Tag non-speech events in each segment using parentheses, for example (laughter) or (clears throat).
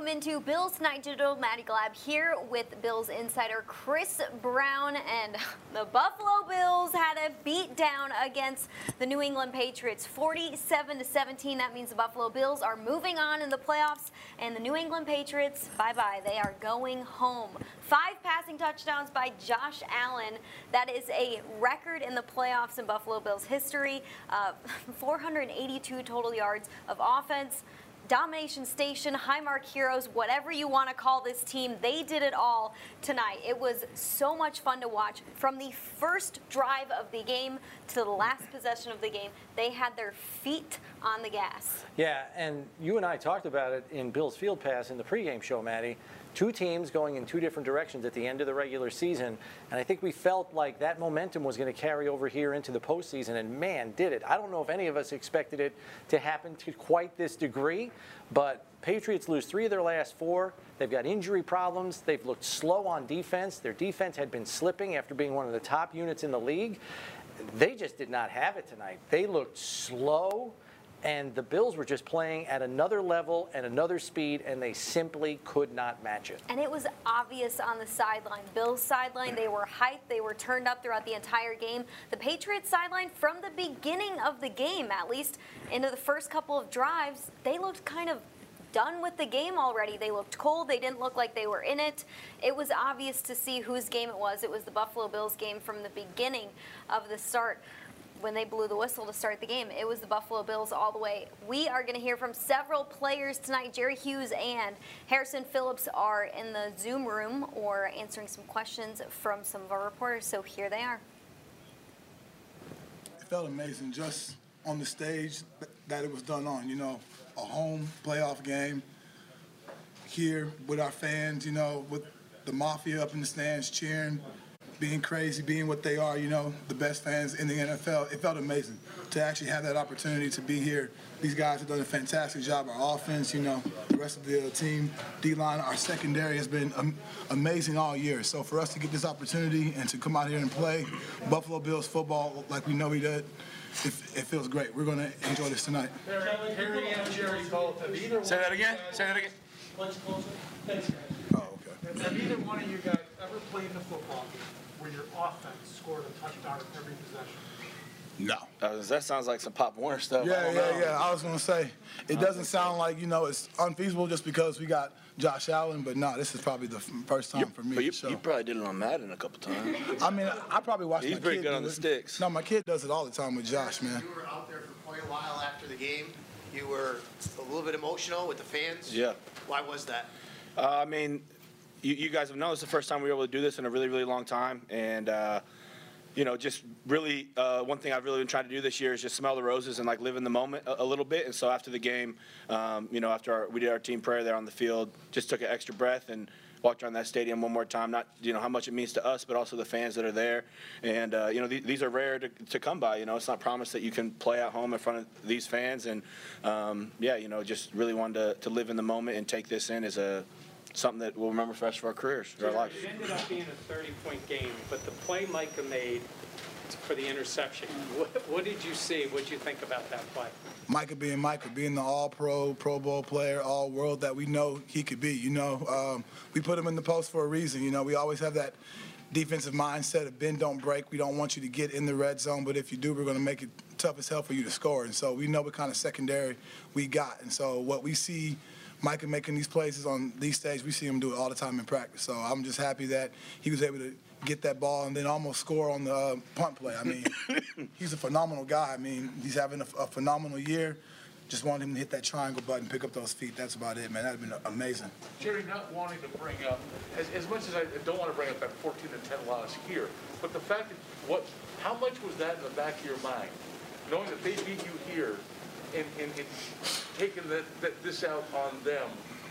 welcome into Bills Tonight Digital. Maddie Glab here with Bills insider Chris Brown. And (laughs) the Buffalo Bills had a beat down against the New England Patriots 47 to 17. That means the Buffalo Bills are moving on in the playoffs, and the New England Patriots, bye bye, they are going home. Five passing touchdowns by Josh Allen. That is a record in the playoffs in Buffalo Bills history. Uh, (laughs) 482 total yards of offense. Domination Station, Highmark Heroes, whatever you want to call this team, they did it all tonight. It was so much fun to watch. From the first drive of the game to the last possession of the game, they had their feet on the gas. Yeah, and you and I talked about it in Bill's Field Pass in the pregame show, Maddie two teams going in two different directions at the end of the regular season. And I think we felt like that momentum was going to carry over here into the postseason. And man, did it. I don't know if any of us expected it to happen to quite this degree, but Patriots lose three of their last four. They've got injury problems. They've looked slow on defense. Their defense had been slipping after being one of the top units in the league. They just did not have it tonight. They looked slow and the Bills were just playing at another level and another speed, and they simply could not match it. And it was obvious on the sideline. Bills' sideline, they were hyped, they were turned up throughout the entire game. The Patriots' sideline, from the beginning of the game, at least into the first couple of drives, they looked kind of done with the game already. They looked cold. They didn't look like they were in it. It was obvious to see whose game it was. It was the Buffalo Bills game from the beginning of the start when they blew the whistle to start the game. It was the Buffalo Bills all the way. We are going to hear from several players tonight. Jerry Hughes and Harrison Phillips are in the Zoom room or answering some questions from some of our reporters. So here they are. It felt amazing just on the stage that it was done on. You know, a home playoff game here with our fans, you know, with the Mafia up in the stands cheering being crazy, being what they are, you know, the best fans in the NFL. It felt amazing to actually have that opportunity to be here. These guys have done a fantastic job. Our offense, you know, the rest of the uh, team, D-line, our secondary has been amazing all year. So for us to get this opportunity and to come out here and play Buffalo Bills football like we know we did, it, it feels great. We're going to enjoy this tonight. Harry and Jerry Say that again. Say that again. Oh, okay. Have either one of you guys ever played in a football game? Where your offense scored a touchdown every possession? No. Uh, that sounds like some Pop Warner stuff. Yeah, yeah, yeah. I was gonna say it doesn't sound like you know it's unfeasible just because we got Josh Allen, but no, this is probably the first time for me. But you, so. you probably did it on Madden a couple times. I mean, I probably watched. He's my pretty kid good on the it. sticks. No, my kid does it all the time with Josh, man. You were out there for quite a while after the game. You were a little bit emotional with the fans. Yeah. Why was that? Uh, I mean, you, you, guys have known it's the first time we were able to do this in a really, really long time, and. Uh, you know, just really uh, one thing I've really been trying to do this year is just smell the roses and like live in the moment a, a little bit. And so after the game, um, you know, after our, we did our team prayer there on the field, just took an extra breath and walked around that stadium one more time. Not you know how much it means to us, but also the fans that are there. And uh, you know th- these are rare to, to come by. You know, it's not promised that you can play at home in front of these fans. And um, yeah, you know, just really wanted to, to live in the moment and take this in as a something that we'll remember for the rest of our careers, our lives. It ended up being a 30-point game, but the play Micah made for the interception, what, what did you see? What did you think about that play? Micah being Micah, being the All-Pro, Pro Bowl player, All-World that we know he could be. You know, um, we put him in the post for a reason. You know, we always have that defensive mindset of bend don't break. We don't want you to get in the red zone, but if you do, we're going to make it tough as hell for you to score. And so we know what kind of secondary we got. And so what we see Micah making these plays on these stages, we see him do it all the time in practice. So I'm just happy that he was able to get that ball and then almost score on the uh, punt play. I mean, (laughs) he's a phenomenal guy. I mean, he's having a, a, phenomenal year. Just wanted him to hit that triangle button, pick up those feet. That's about it, man. That'd been amazing. Jerry, not wanting to bring up, as, as much as I don't want to bring up that 14 and 10 loss here, but the fact that what, how much was that in the back of your mind, knowing that they beat you here and, and, and taking this out on them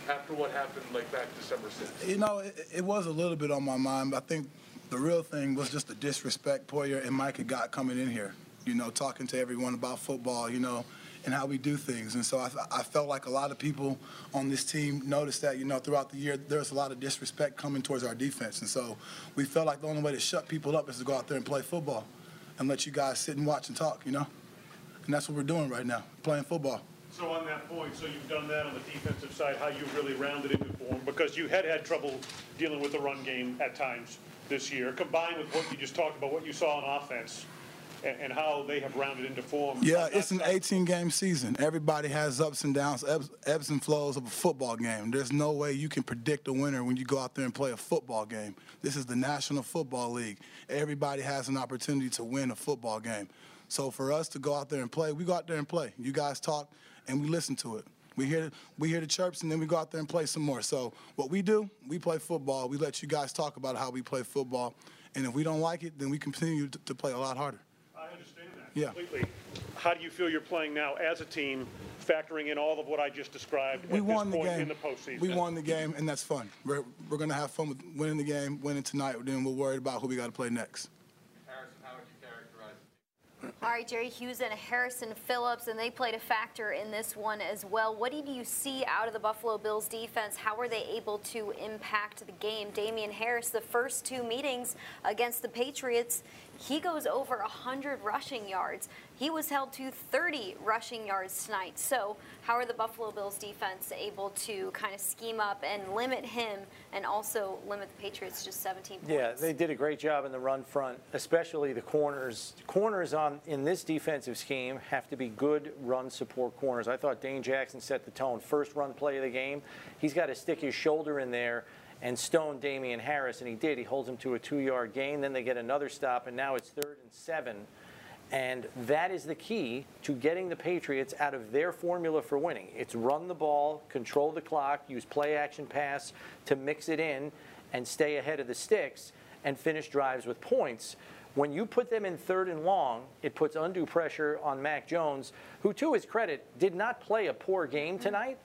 after what happened like back December 6th? You know, it, it was a little bit on my mind, but I think the real thing was just the disrespect Poyer and Micah got coming in here, you know, talking to everyone about football, you know, and how we do things. And so I, I, felt like a lot of people on this team noticed that, you know, throughout the year, there's a lot of disrespect coming towards our defense. And so we felt like the only way to shut people up is to go out there and play football and let you guys sit and watch and talk, you know? And that's what we're doing right now, playing football. So on that point, so you've done that on the defensive side, how you've really rounded into form, because you had had trouble dealing with the run game at times this year, combined with what you just talked about, what you saw on offense, and, and how they have rounded into form. Yeah, it's an 18 game season. Everybody has ups and downs, ebbs, ebbs and flows of a football game. There's no way you can predict a winner when you go out there and play a football game. This is the National Football League. Everybody has an opportunity to win a football game. So for us to go out there and play, we go out there and play. You guys talk and we listen to it. We hear we hear the chirps and then we go out there and play some more. So what we do, we play football. We let you guys talk about how we play football. And if we don't like it, then we continue to, to play a lot harder. I understand that Yeah. completely. How do you feel you're playing now as a team, factoring in all of what I just described we at won this the point game. in the postseason? We won the game, and that's fun. We're, we're going to have fun with winning the game, winning tonight. Then we're worried about who we got to play next. Harrison, how would you characterize All right, Jerry Hughes and Harrison Phillips, and they played a factor in this one as well. What did you see out of the Buffalo Bills defense? How were they able to impact the game? Damien Harris, the first two meetings against the Patriots, he goes over 100 rushing yards. He was held to 30 rushing yards tonight. So, how are the Buffalo Bills defense able to kind of scheme up and limit him and also limit the Patriots just 17 points? Yeah, they did a great job in the run front, especially the corners. Corners on in this defensive scheme have to be good run support corners. I thought Dane Jackson set the tone. First run play of the game, he's got to stick his shoulder in there and stone Damien Harris, and he did. He holds him to a two-yard gain. Then they get another stop, and now it's third and seven. And that is the key to getting the Patriots out of their formula for winning. It's run the ball, control the clock, use play action pass to mix it in and stay ahead of the sticks and finish drives with points. When you put them in third and long, it puts undue pressure on Mac Jones, who, to his credit, did not play a poor game mm-hmm. tonight.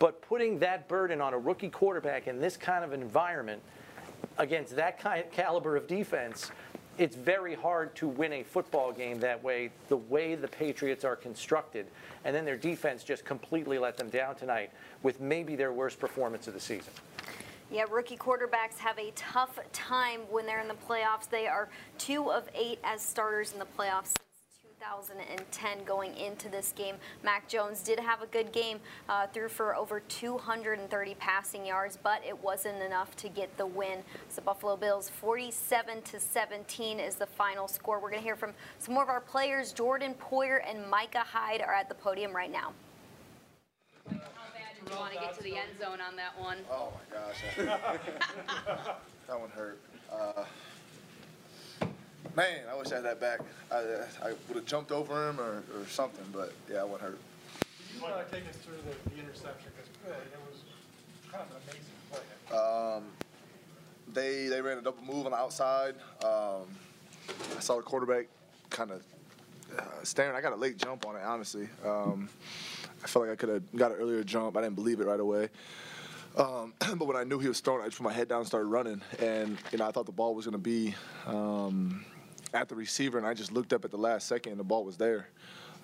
But putting that burden on a rookie quarterback in this kind of environment against that kind caliber of defense, it's very hard to win a football game that way, the way the Patriots are constructed. And then their defense just completely let them down tonight with maybe their worst performance of the season. Yeah, rookie quarterbacks have a tough time when they're in the playoffs. They are two of eight as starters in the playoffs 2010 going into this game. Mac Jones did have a good game, uh, threw for over 230 passing yards, but it wasn't enough to get the win. It's the Buffalo Bills 47 to 17 is the final score. We're going to hear from some more of our players. Jordan Poyer and Micah Hyde are at the podium right now. How bad did you want to get to the end zone on that one? Oh my gosh. (laughs) that one hurt. Uh, man, I wish I had that back. I, I would have jumped over him or, or something, but yeah, that one hurt. You want to take us through the, the interception, because it was kind of an amazing play. Um, they they ran a double move on the outside. Um, I saw the quarterback kind of uh, staring. I got a late jump on it, honestly. Um, I felt like I could have got an earlier jump. I didn't believe it right away. Um, (clears throat) but when I knew he was throwing, I just put my head down and started running. And, you know, I thought the ball was going to be um, at the receiver, and I just looked up at the last second, and the ball was there.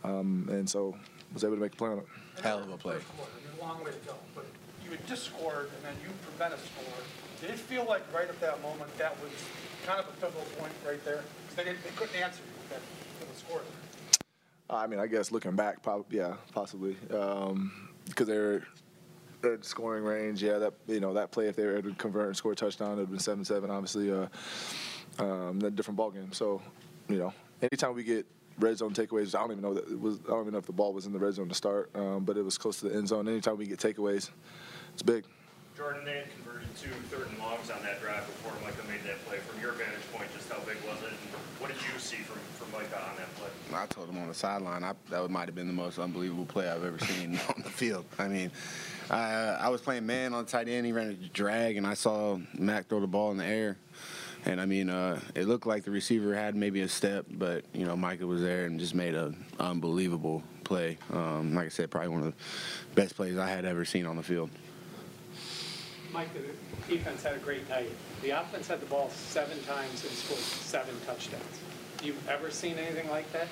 Um, and so was able to make a play on it. Hell of a play. There's a long way to go, but you had just scored, and then you prevent a score. Did it feel like right at that moment that was kind of a pivotal point right there? 'Cause they, didn't, they couldn't answer you with that the score. I mean, I guess looking back, probably yeah, possibly because they're at scoring range. Yeah, that you know that play if they were able to convert and score a touchdown, it would have been seven seven. Obviously, uh, um, a different ball game. So, you know, anytime we get red zone takeaways, I don't even know that it was. I don't even know if the ball was in the red zone to start, um, but it was close to the end zone. Anytime we get takeaways, it's big. Jordan, they had converted two third and longs on that drive before Micah made that play. From your vantage point, just how big was it? And what did you see from, from Micah on that play? I told him on the sideline I, that might have been the most unbelievable play I've ever seen (laughs) on the field. I mean, I, I was playing man on the tight end. He ran a drag, and I saw Mac throw the ball in the air. And I mean, uh, it looked like the receiver had maybe a step, but you know, Micah was there and just made an unbelievable play. Um, like I said, probably one of the best plays I had ever seen on the field. Mike, the defense had a great night. The offense had the ball seven times and scored seven touchdowns. You ever seen anything like that?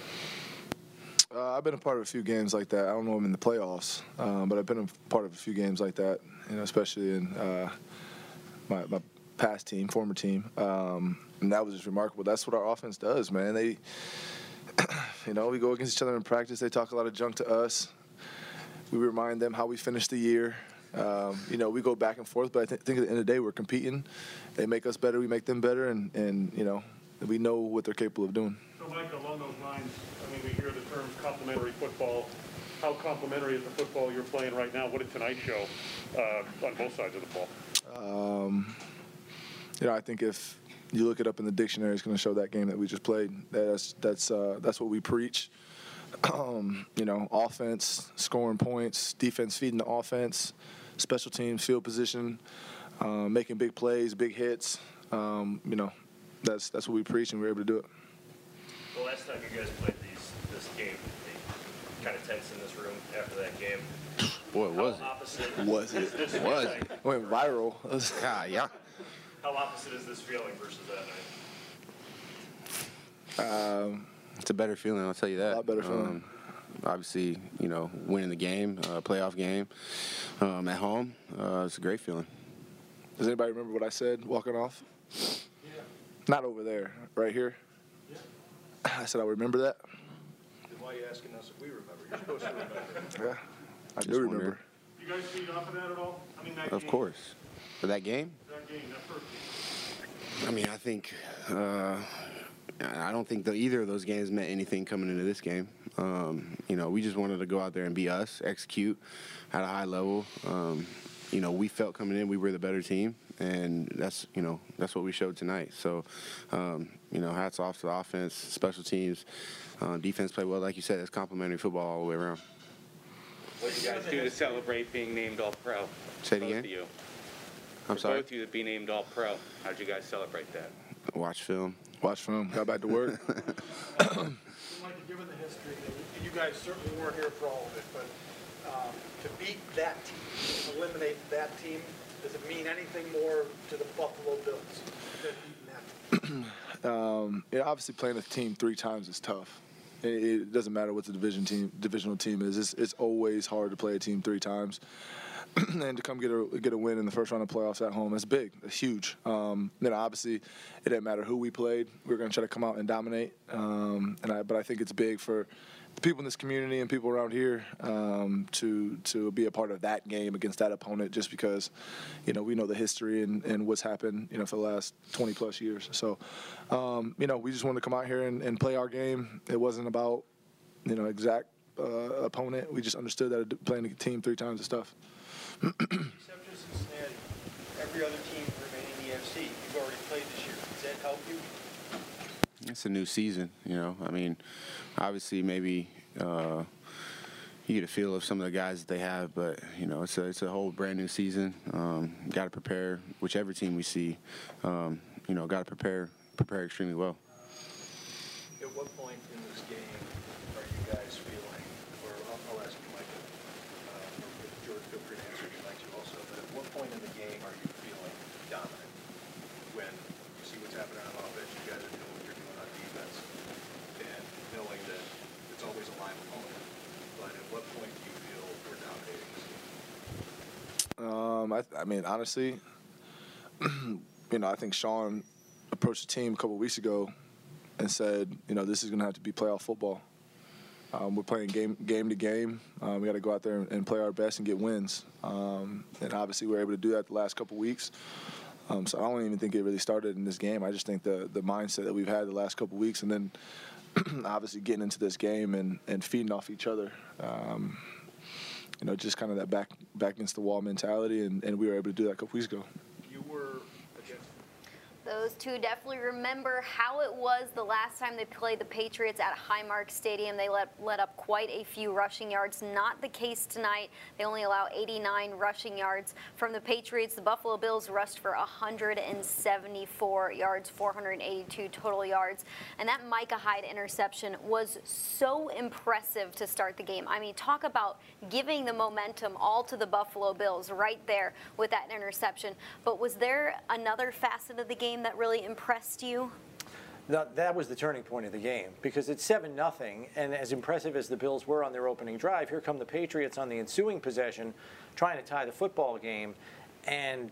Uh, I've been a part of a few games like that. I don't know them in the playoffs, um, but I've been a part of a few games like that. You know, especially in uh, my, my past team, former team, um, and that was just remarkable. That's what our offense does, man. They, (clears throat) you know, we go against each other in practice. They talk a lot of junk to us, we remind them how we finished the year. Um, you know, we go back and forth, but I th- think at the end of the day, we're competing. They make us better, we make them better, and, and you know, we know what they're capable of doing. So Mike, along those lines, I mean, we hear the terms complementary football. How complementary is the football you're playing right now? What did tonight show uh, on both sides of the ball? Um, you know, I think if you look it up in the dictionary, it's going to show that game that we just played. That's that's uh, that's what we preach. (clears throat) Um, you know, offense, scoring points, defense feeding the offense, special teams, field position, uh, making big plays, big hits. Um, you know, that's that's what we preach, and we're able to do it. The last time you guys played these, this game, kind of tense in this room after that game. Boy, was How opposite it? Was it? Was feeling? it? Went viral. Ah, yeah. How opposite is this feeling versus that night? Um, It's a better feeling, I'll tell you that. A lot better feeling. Um, obviously, you know, winning the game, uh, playoff game um, at home, uh, it's a great feeling. Does anybody remember what I said walking off? Not over there, right here. I said I remember that. Then why are you asking us if we remember? You're supposed to (laughs) remember. Yeah, I Just do wondering. remember. You guys feed off of that at all? I mean, that Of game, course. For that game, That game, that first game. I mean, I think uh, I don't think either of those games meant anything coming into this game. Um, you know, we just wanted to go out there and be us, execute at a high level. Um, you know, we felt coming in we were the better team, and that's you know that's what we showed tonight. So, um, you know, hats off to the offense, special teams, uh, defense played well. Like you said, it's complimentary football all the way around. What do you guys do to celebrate being named All-Pro? Say it again? Of you. I'm For sorry. Both of you to be named All-Pro. How did you guys celebrate that? Watch film. Watch film. Got back to work. (laughs) Mike, given the history, and you guys certainly weren't here for all of it, but um, to beat that team, eliminate that team, does it mean anything more to the Buffalo Bills than beating that? (clears throat) Um, yeah, obviously playing a team three times is tough. It, it doesn't matter what the division team, divisional team is. It's, it's always hard to play a team three times, (clears throat) and to come get a get a win in the first round of playoffs at home, that's big. That's huge. Um, you know, obviously, it didn't matter who we played. We were going to try to come out and dominate. Um, and I, but I think it's big for the people in this community and people around here um, to to be a part of that game against that opponent, just because, you know, we know the history and, and what's happened, you know, for the last 20 plus years. So, um, you know, we just wanted to come out here and, and play our game. It wasn't about, you know, exact uh, opponent. We just understood that playing a team three times is tough. Except Cincinnati, every other team remaining in the NFC, you've already played this year. Does that help you? It's a new season, you know. I mean, obviously, maybe uh, you get a feel of some of the guys that they have, but you know, it's a it's a whole brand new season. Um, got to prepare. Whichever team we see, um, you know, got to prepare prepare extremely well. At what point in this game are you guys feeling, or I'll, I'll ask you, Micah, uh, or if George, feel free to answer if you'd like to also, but at what point in the game are you feeling dominant? When you see what's happening on offense, you guys are doing what you're doing on defense, and knowing that it's always a live opponent. But at what point do you feel we're dominating this game? Um, I, I mean, honestly, (clears throat) you know, I think Sean approached the team a couple weeks ago and said, you know, this is going to have to be playoff football. Um, we're playing game game to game. Um, we got to go out there and, and play our best and get wins. Um, and obviously, we are able to do that the last couple weeks. Um, so I don't even think it really started in this game. I just think the the mindset that we've had the last couple weeks, and then (clears throat) obviously getting into this game and, and feeding off each other. You know, just kind of that back back against the wall mentality, and, and we were able to do that a couple weeks ago. Those two definitely remember how it was the last time they played the Patriots at Highmark Stadium. They let, let up quite a few rushing yards. Not the case tonight. They only allow 89 rushing yards from the Patriots. The Buffalo Bills rushed for 174 yards, 482 total yards. And that Micah Hyde interception was so impressive to start the game. I mean, talk about giving the momentum all to the Buffalo Bills right there with that interception. But was there another facet of the game that really impressed you? That, that was the turning point of the game because it's 7 nothing, and as impressive as the Bills were on their opening drive, here come the Patriots on the ensuing possession trying to tie the football game. And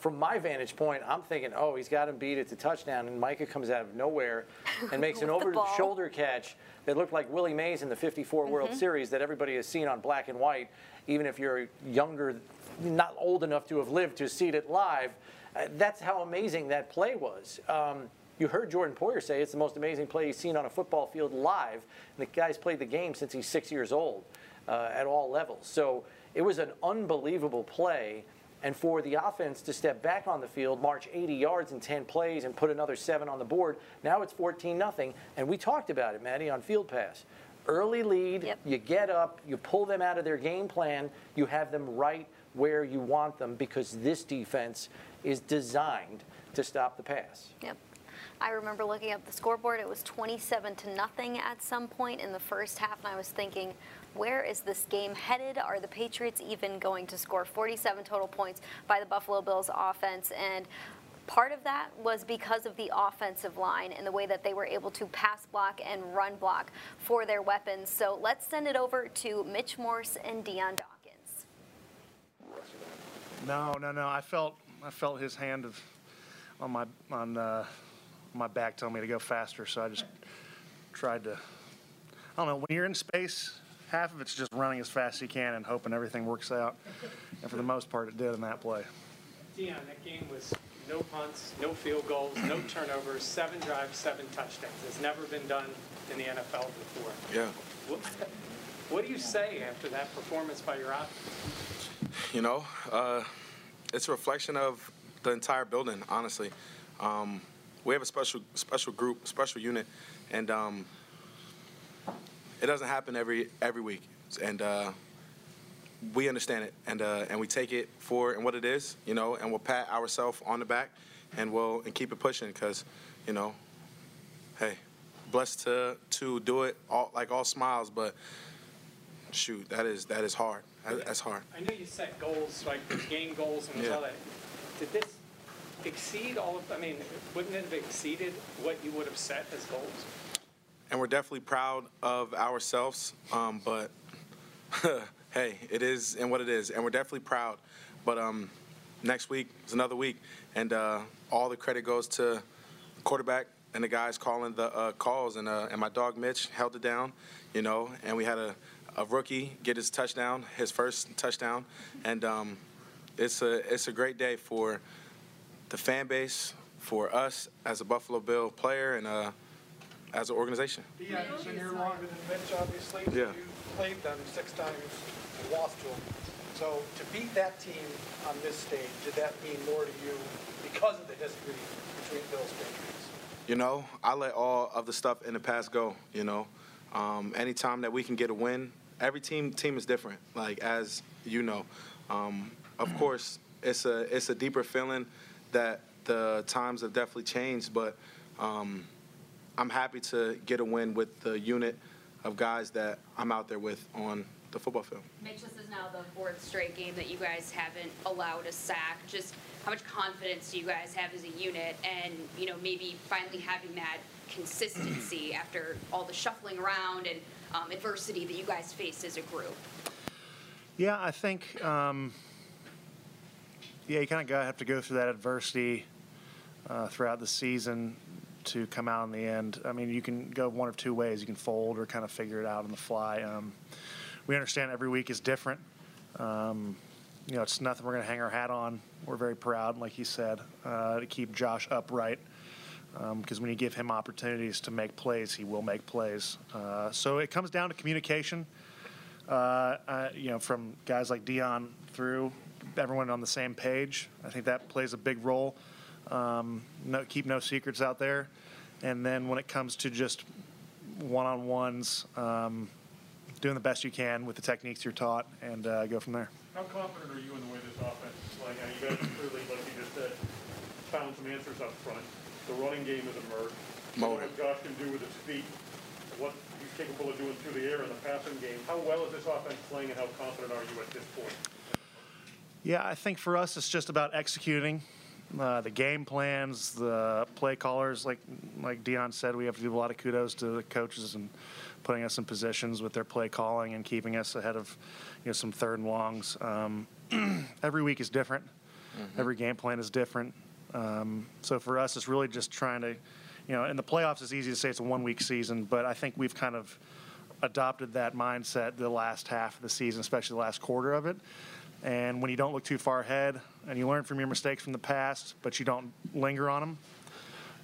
from my vantage point, I'm thinking, oh, he's got him beat. It's a touchdown, and Micah comes out of nowhere and makes (laughs) an the over-the-shoulder catch that looked like Willie Mays in the '54 World Mhm. Series that everybody has seen on black and white, even if you're younger, not old enough to have lived to see it live. Uh, that's how amazing that play was. Um, you heard Jordan Poyer say it's the most amazing play he's seen on a football field live. And the guy's played the game since he's six years old uh, at all levels. So it was an unbelievable play. And for the offense to step back on the field, march 80 yards in 10 plays, and put another seven on the board, now it's 14 nothing. And we talked about it, Maddie, on Field Pass. Early lead, you get up, you pull them out of their game plan, you have them right where you want them because this defense is designed to stop the pass. Yep. I remember looking at the scoreboard. It was 27 to nothing at some point in the first half, and I was thinking, where is this game headed? Are the Patriots even going to score 47 total points by the Buffalo Bills offense? And part of that was because of the offensive line and the way that they were able to pass block and run block for their weapons. So let's send it over to Mitch Morse and Dion Dawkins. No, no, no. I felt I felt his hand of on my on uh, my back telling me to go faster, so I just tried to. I don't know. When you're in space, half of it's just running as fast as you can and hoping everything works out. And for the most part, it did in that play. Dion, that game was no punts, no field goals, no turnovers, seven drives, seven touchdowns. It's never been done in the NFL before. Yeah. What, what do you say after that performance by your offense? You know, uh, it's a reflection of the entire building. Honestly, um, we have a special special group, special unit, and um, it doesn't happen every every week. And uh, we understand it, and uh, and we take it for and what it is. You know, and we'll pat ourselves on the back, and we'll and keep it pushing because, you know, hey, blessed to to do it all like all smiles, but shoot, that is that is hard. That- That's hard. I know you set goals, like game goals and Yeah. all that. Did this exceed all of, I mean, wouldn't it have exceeded what you would have set as goals? and we're definitely proud of ourselves. Um, but (laughs) hey, it is and what it is, and we're definitely proud. But um, next week is another week, and uh, all the credit goes to quarterback and the guys calling the uh, calls, and uh, and my dog Mitch held it down, you know, and we had a, a rookie get his touchdown, his first touchdown, and um, it's a it's a great day for the fan base, for us as a Buffalo Bill player, and uh, as an organization. Yeah, you've been here longer than Mitch, obviously. Yeah. You played them six times and lost to them. So to beat that team on this stage, did that mean more to you because of the history between Bills and Patriots? You know, I let all of the stuff in the past go. You know, um, anytime that we can get a win, every team team is different. Like as you know, um, of course, it's a it's a deeper feeling that the times have definitely changed. But um, I'm happy to get a win with the unit of guys that I'm out there with on the football field. Mitch, this is now the fourth straight game that you guys haven't allowed a sack. Just how much confidence do you guys have as a unit and, you know, maybe finally having that consistency (clears throat) after all the shuffling around and um, adversity that you guys face as a group? Yeah, I think, um, yeah, you kind of have to go through that adversity uh, throughout the season to come out in the end. I mean, you can go one of two ways. You can fold or kind of figure it out on the fly. Um, we understand every week is different. Um, you know, it's nothing we're going to hang our hat on. We're very proud, like you said, uh, to keep Josh upright. Because when you give him opportunities to make plays, he will make plays. Uh, so it comes down to communication uh, uh, you know, from guys like Dion through everyone on the same page. I think that plays a big role. Um, no, keep no secrets out there. And then when it comes to just one-on-ones, um, doing the best you can with the techniques you're taught, and uh, go from there. How confident are you in the way this offense is playing? You guys clearly, like you just said, found some answers up front. The running game has emerged. You know Motor. What Josh can do with his feet, what he's capable of doing through the air in the passing game. How well is this offense playing, and how confident are you at this point? Yeah, I think for us it's just about executing uh, the game plans, the play callers. Like like Dion said, we have to give a lot of kudos to the coaches and putting us in positions with their play calling and keeping us ahead of you know some third and longs. Um, (clears throat) every week is different. Every game plan is different. Um, so for us, it's really just trying to, you know, in the playoffs, it's easy to say it's a one week season, but I think we've kind of adopted that mindset the last half of the season, especially the last quarter of it. And when you don't look too far ahead and you learn from your mistakes from the past, but you don't linger on them,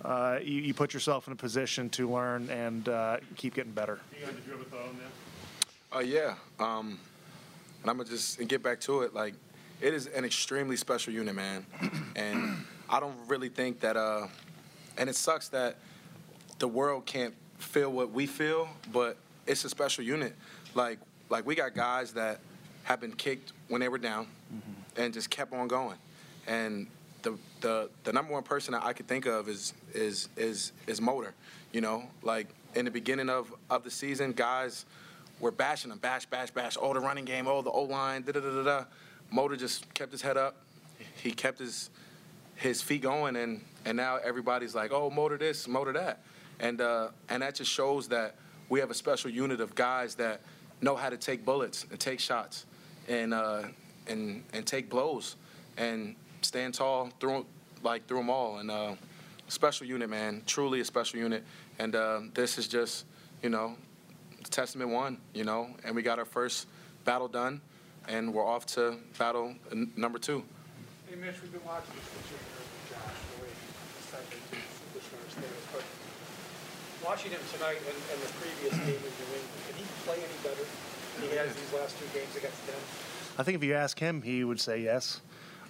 uh, you, you put yourself in a position to learn and uh, keep getting better. Dion, did you have a thought on that? Uh, yeah. Um, and I'm gonna just and get back to it. Like, it is an extremely special unit, man. and I don't really think that. Uh, and it sucks that the world can't feel what we feel, but it's a special unit. Like, like we got guys that have been kicked when they were down, and just kept on going. And the the the number one person that I could think of is is is is Motor. You know, like in the beginning of of the season, guys were bashing him, bash, bash, bash. Oh, the running game. Oh, the O line. Da da da da da. Motor just kept his head up. He kept his his feet going, and and now everybody's like, oh, Motor this, Motor that, and uh, and that just shows that we have a special unit of guys that know how to take bullets and take shots, and uh, and and take blows, and stand tall through like through them all, and uh, special unit, man, truly a special unit, and uh, this is just you know Testament one, you know, and we got our first battle done, and we're off to battle number two. Hey, Mitch, we've been watching this with you and Josh, the way he's decided to superstar status, but watching him tonight and, and the previous game in New England, can he play any better than he has these last two games against them? I think if you ask him, he would say yes.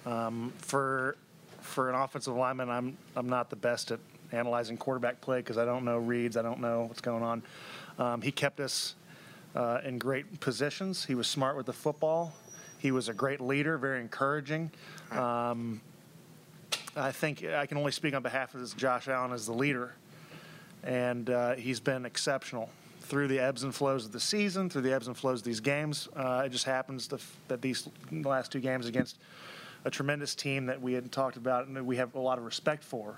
Um, for for an offensive lineman, I'm I'm not the best at analyzing quarterback play because I don't know reads, I don't know what's going on. Um, he kept us uh, in great positions. He was smart with the football. He was a great leader, very encouraging. Um, I think I can only speak on behalf of this Josh Allen as the leader, and uh, he's been exceptional through the ebbs and flows of the season, through the ebbs and flows of these games. Uh, it just happens to f- that these last two games against a tremendous team that we had talked about and that we have a lot of respect for.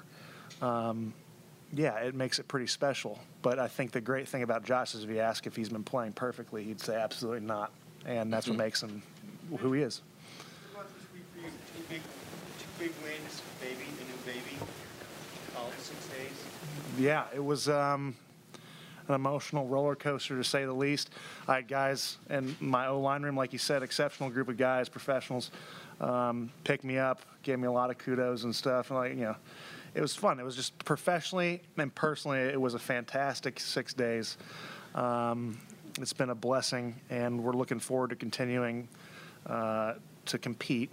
Um, yeah, it makes it pretty special. But I think the great thing about Josh is if you ask if he's been playing perfectly, he'd say absolutely not, and that's what makes him who he is. Yeah, it was um, an emotional roller coaster to say the least. I had guys in my O line room, like you said, exceptional group of guys, professionals, um, pick me up, gave me a lot of kudos and stuff. And like you know, it was fun. It was just professionally and personally, it was a fantastic six days. Um, it's been a blessing, and we're looking forward to continuing uh, to compete.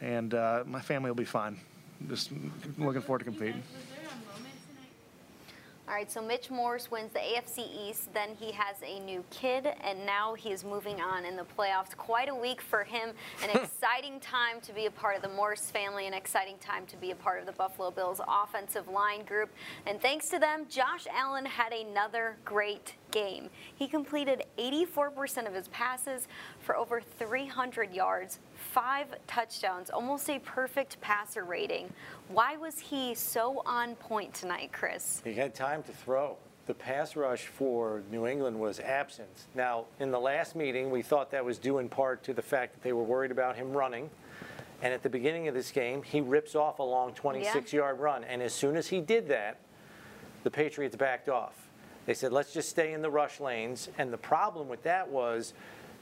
And uh, my family will be fine. Just looking forward to competing. All right, so Mitch Morse wins the AFC East. Then he has a new kid, and now he is moving on in the playoffs. Quite a week for him. An (laughs) exciting time to be a part of the Morse family, an exciting time to be a part of the Buffalo Bills offensive line group. And thanks to them, Josh Allen had another great game. He completed 84% of his passes for over 300 yards, five touchdowns, almost a perfect passer rating. Why was he so on point tonight, Chris? He had time to throw. The pass rush for New England was absent. Now, in the last meeting, we thought that was due in part to the fact that they were worried about him running. And at the beginning of this game, he rips off a long 26 yard run. And as soon as he did that, the Patriots backed off. They said, let's just stay in the rush lanes. And the problem with that was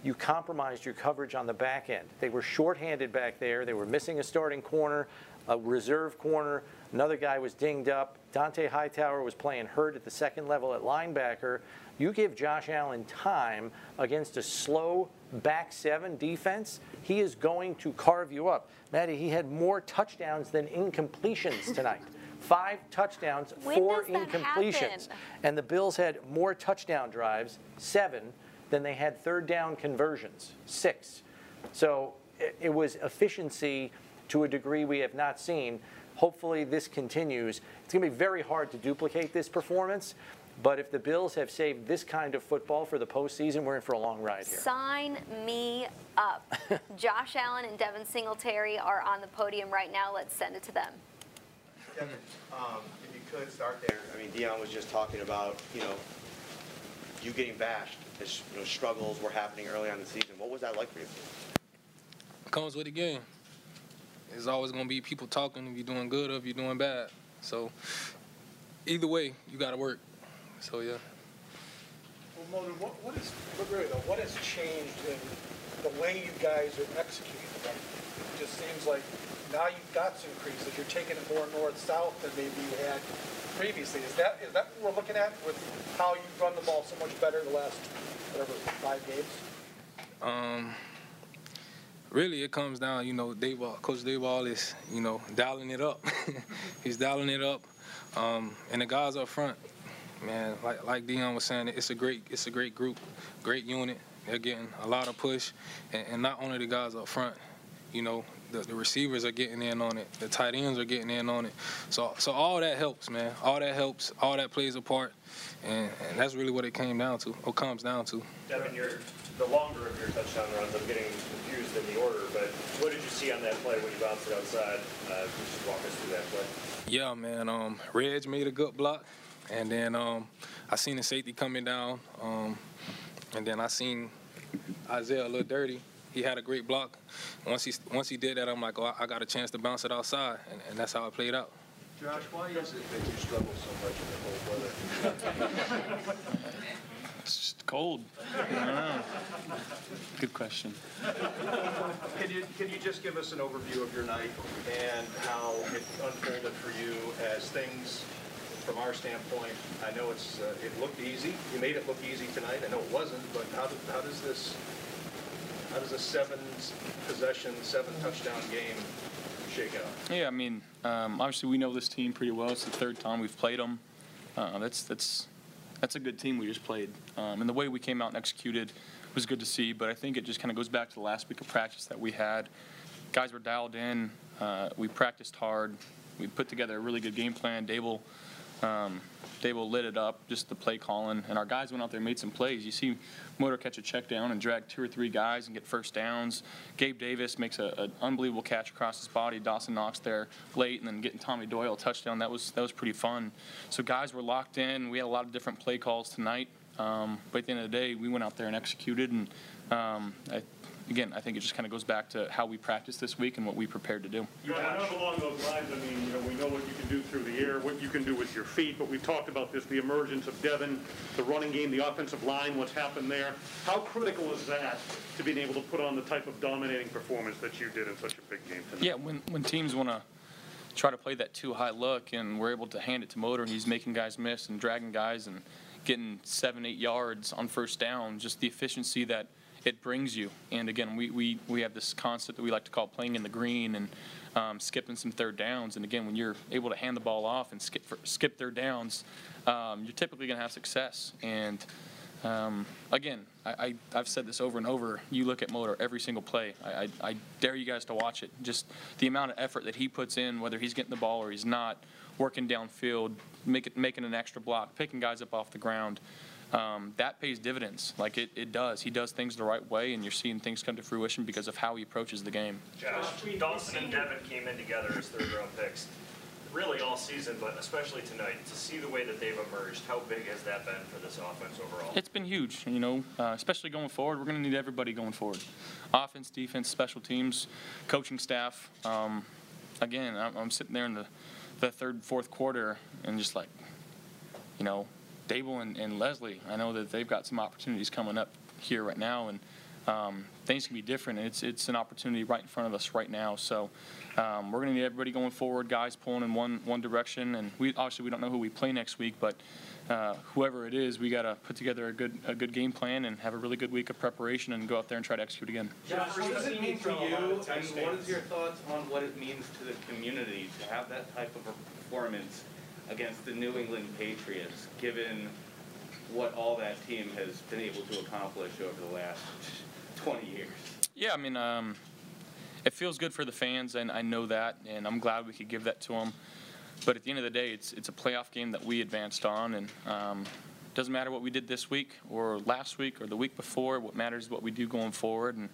you compromised your coverage on the back end. They were shorthanded back there. They were missing a starting corner, a reserve corner. Another guy was dinged up. Dont'a Hightower was playing hurt at the second level at linebacker. You give Josh Allen time against a slow back seven defense, he is going to carve you up. Maddie, he had more touchdowns than incompletions (laughs) tonight. Five touchdowns, When four incompletions. happen? And the Bills had more touchdown drives, seven, than they had third down conversions, six. So it, it was efficiency to a degree we have not seen. Hopefully, this continues. It's going to be very hard to duplicate this performance. But if the Bills have saved this kind of football for the postseason, we're in for a long ride here. Sign me up. (laughs) Josh Allen and Devin Singletary are on the podium right now. Let's send it to them. Devin, um, if you could start there, I mean, Dion was just talking about, you know, you getting bashed, as, you know, struggles were happening early on in the season. What was that like for you? Comes with the game. There's always gonna be people talking if you're doing good or if you're doing bad. So either way, you gotta work. So yeah. Well, Motor, what, what is, but really though, what has changed in the way you guys are executing the? It just seems like now you've got some creases, you're taking it more north-south than maybe you had previously. Is that, is that what we're looking at with how you've run the ball so much better the last, whatever, five games? Um, really, it comes down, you know, Daboll, Coach Daboll is, you know, dialing it up. (laughs) He's dialing it up, um, and the guys up front, man, like like Dion was saying, it's a great it's a great group, great unit. They're getting a lot of push, and, and not only the guys up front, you know, the, the receivers are getting in on it, the tight ends are getting in on it. So so all that helps, man. All that helps. All that plays a part, and, and that's really what it came down to, or comes down to. Devin, your, the longer of your touchdown runs, I'm getting confused in the order, but what did you see on that play when you bounced it outside? Uh, just walk us through that play. Yeah, man. Um, Reg made a good block, and then um, I seen the safety coming down, um, and then I seen Isaiah a little dirty. He had a great block. Once he once he did that, I'm like, oh, I- I got a chance to bounce it outside, and, and that's how it played out. Josh, why is it that you struggle so much in the cold weather? (laughs) It's just cold. I don't know. Good question. Can you, can you just give us an overview of your night and how it unfolded for you as things, from our standpoint, I know it's, uh, it looked easy, you made it look easy tonight, I know it wasn't, but how, do- how does this, how does a seven possession, seven touchdown game shake out? Yeah, I mean, um, obviously we know this team pretty well. It's the third time we've played them. Uh, that's that's that's a good team we just played, um, and the way we came out and executed was good to see. But I think it just kind of goes back to the last week of practice that we had. Guys were dialed in. Uh, we practiced hard. We put together a really good game plan. Daboll, um, will lit it up, just the play calling, and our guys went out there and made some plays. You see Motor catch a check down and drag two or three guys and get first downs. Gabe Davis makes a- an unbelievable catch across his body. Dawson Knox there late, and then getting Tommy Doyle a touchdown. That was that was pretty fun. So guys were locked in. We had a lot of different play calls tonight. Um, but at the end of the day, we went out there and executed. And um, I, again, I think it just kind of goes back to how we practiced this week and what we prepared to do. You know, along those lines, I mean, you know, we know what you can do through the air, what you can do with your feet, but we've talked about this, the emergence of Devin, the running game, the offensive line, what's happened there. How critical is that to being able to put on the type of dominating performance that you did in such a big game tonight? Yeah, when, when teams want to try to play that two high look and we're able to hand it to Motor and he's making guys miss and dragging guys and getting seven, eight yards on first down, just the efficiency that it brings you. And again, we, we, we have this concept that we like to call playing in the green and um, skipping some third downs. And again, when you're able to hand the ball off and skip, for, skip third downs, um, you're typically going to have success. And um, again, I, I, I've said this over and over. You look at Motor every single play. I, I, I dare you guys to watch it. Just the amount of effort that he puts in, whether he's getting the ball or he's not, working downfield, make it, making an extra block, picking guys up off the ground. Um, that pays dividends. Like it, it does. He does things the right way, and you're seeing things come to fruition because of how he approaches the game. Josh, Dawson and Devin came in together as third round picks, really all season, but especially tonight. To see the way that they've emerged, how big has that been for this offense overall? It's been huge, you know, uh, especially going forward. We're going to need everybody going forward offense, defense, special teams, coaching staff. Um, again, I'm, I'm sitting there in the, the third, fourth quarter and just like, you know, Daboll and, and Leslie, I know that they've got some opportunities coming up here right now, and um, things can be different. It's, it's an opportunity right in front of us right now. So um, we're going to need everybody going forward, guys pulling in one, one direction. And we obviously we don't know who we play next week, but uh, whoever it is, we got to put together a good a good game plan and have a really good week of preparation and go out there and try to execute again. Josh, what does it mean for you, and what is your thoughts on what it means to the community to have that type of a performance against the New England Patriots, given what all that team has been able to accomplish over the last 20 years? Yeah, I mean, um, it feels good for the fans, and I know that, and I'm glad we could give that to them. But at the end of the day, it's it's a playoff game that we advanced on, and um, doesn't matter what we did this week or last week or the week before. What matters is what we do going forward, and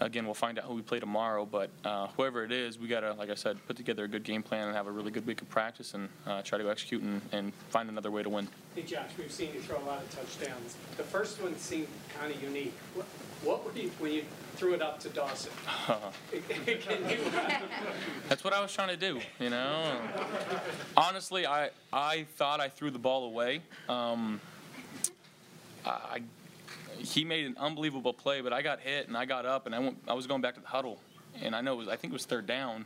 again, we'll find out who we play tomorrow. But uh, whoever it is, we got to, like I said, put together a good game plan and have a really good week of practice and uh, try to execute and, and find another way to win. Hey Josh, we've seen you throw a lot of touchdowns. The first one seemed kind of unique. What- What were you, when you threw it up to Dawson? (laughs) (laughs) (laughs) That's what I was trying to do, you know. Honestly, I I thought I threw the ball away. Um, I he made an unbelievable play, but I got hit and I got up and I went. I was going back to the huddle, and I know it was. I think it was third down.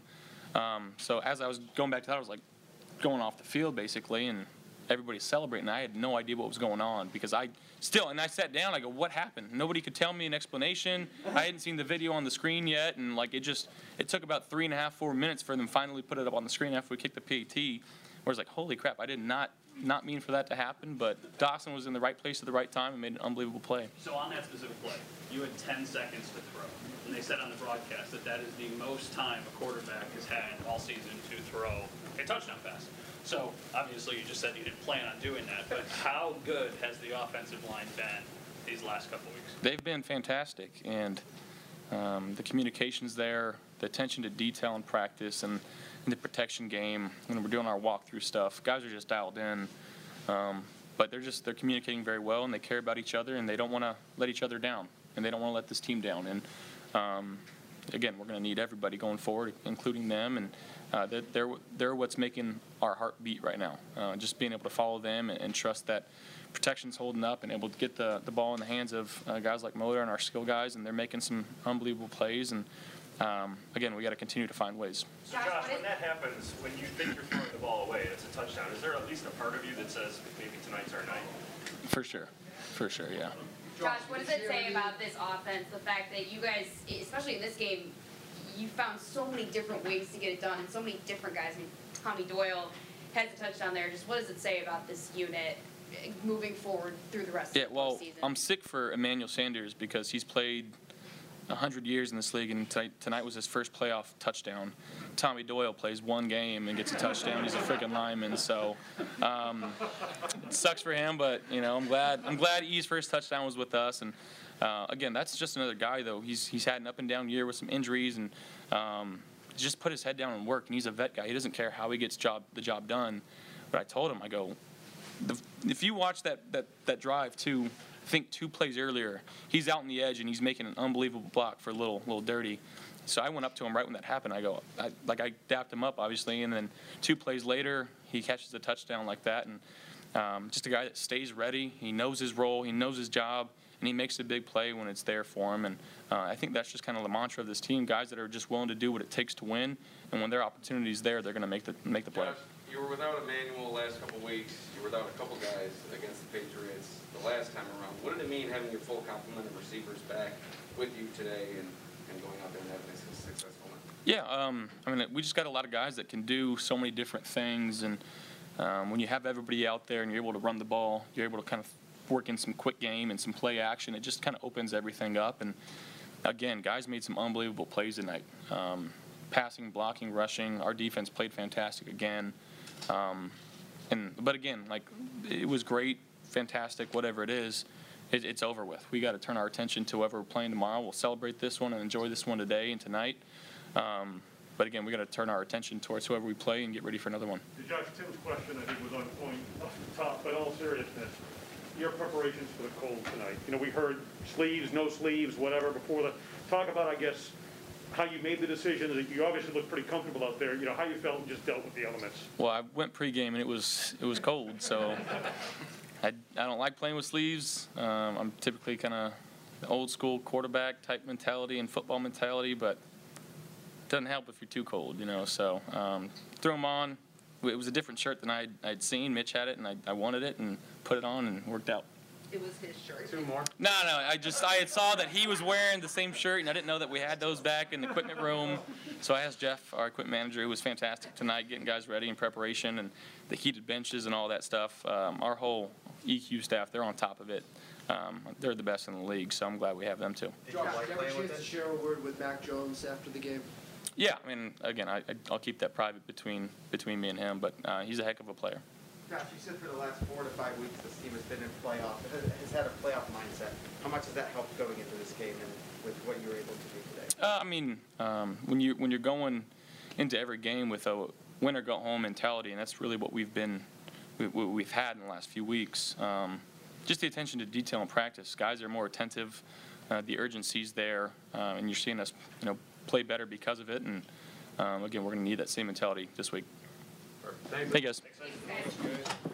Um, so as I was going back to that, I was like going off the field basically, and everybody's celebrating. I had no idea what was going on because I still and I sat down. I go, "What happened?" Nobody could tell me an explanation. I hadn't seen the video on the screen yet, and like it just it took about three and a half, four minutes for them finally put it up on the screen after we kicked the PAT. Where it's like, "Holy crap! I did not not mean for that to happen." But Dawson was in the right place at the right time and made an unbelievable play. So on that specific play, you had 10 seconds to throw. And they said on the broadcast that that is the most time a quarterback has had all season to throw a touchdown pass. So obviously you just said you didn't plan on doing that, but how good has the offensive line been these last couple weeks? They've been fantastic, and um, the communications there, the attention to detail in practice, and the protection game when we're doing our walkthrough stuff. Guys are just dialed in, um, but they're just they're communicating very well, and they care about each other, and they don't want to let each other down, and they don't want to let this team down. And um, again, we're going to need everybody going forward, including them, and uh, they're, they're they're what's making our heart beat right now. Uh, just being able to follow them and, and trust that protection's holding up and able to get the, the ball in the hands of uh, guys like Motor and our skill guys, and they're making some unbelievable plays. And um, again, we got to continue to find ways. So Josh, when that happens, when you think you're throwing the ball away, it's a touchdown. Is there at least a part of you that says maybe tonight's our night? For sure, for sure, yeah. Josh, what does it say about this offense, the fact that you guys, especially in this game, you found so many different ways to get it done and so many different guys. I mean, Tommy Doyle has a touchdown there. Just what does it say about this unit moving forward through the rest Yeah, of the well, season? I'm sick for Emmanuel Sanders because he's played 100 years in this league, and tonight, tonight was his first playoff touchdown. Tommy Doyle plays one game and gets a touchdown. He's a freaking lineman, so um, it sucks for him. But you know, I'm glad I'm glad E's first touchdown was with us. And uh, again, that's just another guy though. He's he's had an up and down year with some injuries and. Um, just put his head down and work, and he's a vet guy. He doesn't care how he gets job the job done. But I told him, I go, if you watch that, that, that drive too, I think two plays earlier, he's out on the edge and he's making an unbelievable block for little little dirty. So I went up to him right when that happened. I go, I, like I dapped him up obviously, and then two plays later he catches a touchdown like that, and um, just a guy that stays ready. He knows his role, he knows his job, and he makes a big play when it's there for him. And uh, I think that's just kind of the mantra of this team: guys that are just willing to do what it takes to win, and when their opportunity's there, they're going to make the make the play. You were without Emmanuel last couple weeks. You were without a couple guys against the Patriots the last time around. What did it mean having your full complement of receivers back with you today and, and going out there and having a successful night? Yeah, um, I mean, we just got a lot of guys that can do so many different things, and um, when you have everybody out there and you're able to run the ball, you're able to kind of work in some quick game and some play action. It just kind of opens everything up. And again, guys made some unbelievable plays tonight. Um, passing, blocking, rushing. Our defense played fantastic again. Um, and but again, like it was great, fantastic, whatever it is. It, it's over with. We got to turn our attention to whoever we're playing tomorrow. We'll celebrate this one and enjoy this one today and tonight. Um, but again, we got to turn our attention towards whoever we play and get ready for another one. Josh, Tim's question, I think, was on point off the top, but all seriousness, your preparations for the cold tonight. You know, we heard sleeves, no sleeves, whatever, before the, talk about, I guess, how you made the decision, you obviously looked pretty comfortable out there, you know, how you felt and just dealt with the elements. Well, I went pregame and it was it was cold, so I, I don't like playing with sleeves. Um, I'm typically kind of old school quarterback type mentality and football mentality, but it doesn't help if you're too cold, you know. So um, threw them on. It was a different shirt than I'd, I'd seen. Mitch had it, and I, I wanted it and put it on and worked out. It was his shirt. Two more. No, no. I just I had saw that he was wearing the same shirt, and I didn't know that we had those back in the equipment room. So I asked Jeff, our equipment manager, who was fantastic tonight, getting guys ready in preparation and the heated benches and all that stuff. Um, our whole EQ staff, they're on top of it. Um, they're the best in the league, so I'm glad we have them too. Josh, did you have a chance to share a word with Mac Jones after the game? Yeah, I mean, again, I, I- I'll keep that private between between me and him, but uh, he's a heck of a player. Josh, you said for the last four to five weeks this team has been in playoff, has- had a playoff mindset. How much has that helped going into this game and with what you were able to do today? Uh, I mean, um, when you when you're going into every game with a win or go home mentality, and that's really what we've been we, we've had in the last few weeks. Um, just the attention to detail in practice. Guys are more attentive. Uh, the urgency's there, uh, and you're seeing us, you know, play better because of it. And um, again, we're going to need that same mentality this week. Thank you, guys.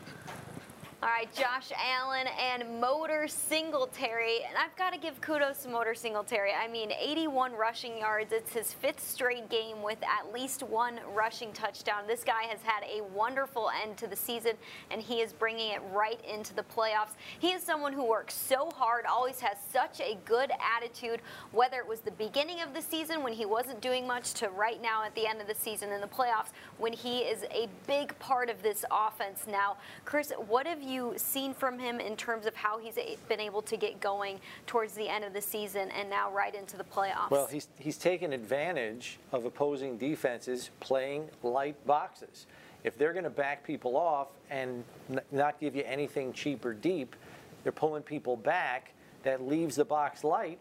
All right, Josh Allen and Motor Singletary. And I've got to give kudos to Motor Singletary. I mean, 81 rushing yards. It's his fifth straight game with at least one rushing touchdown. This guy has had a wonderful end to the season, and he is bringing it right into the playoffs. He is someone who works so hard, always has such a good attitude, whether it was the beginning of the season when he wasn't doing much to right now at the end of the season in the playoffs when he is a big part of this offense now. Chris, what have you seen from him in terms of how he's been able to get going towards the end of the season and now right into the playoffs? Well, he's, he's taken advantage of opposing defenses playing light boxes. If they're going to back people off and not give you anything cheap or deep, they're pulling people back. That leaves the box light.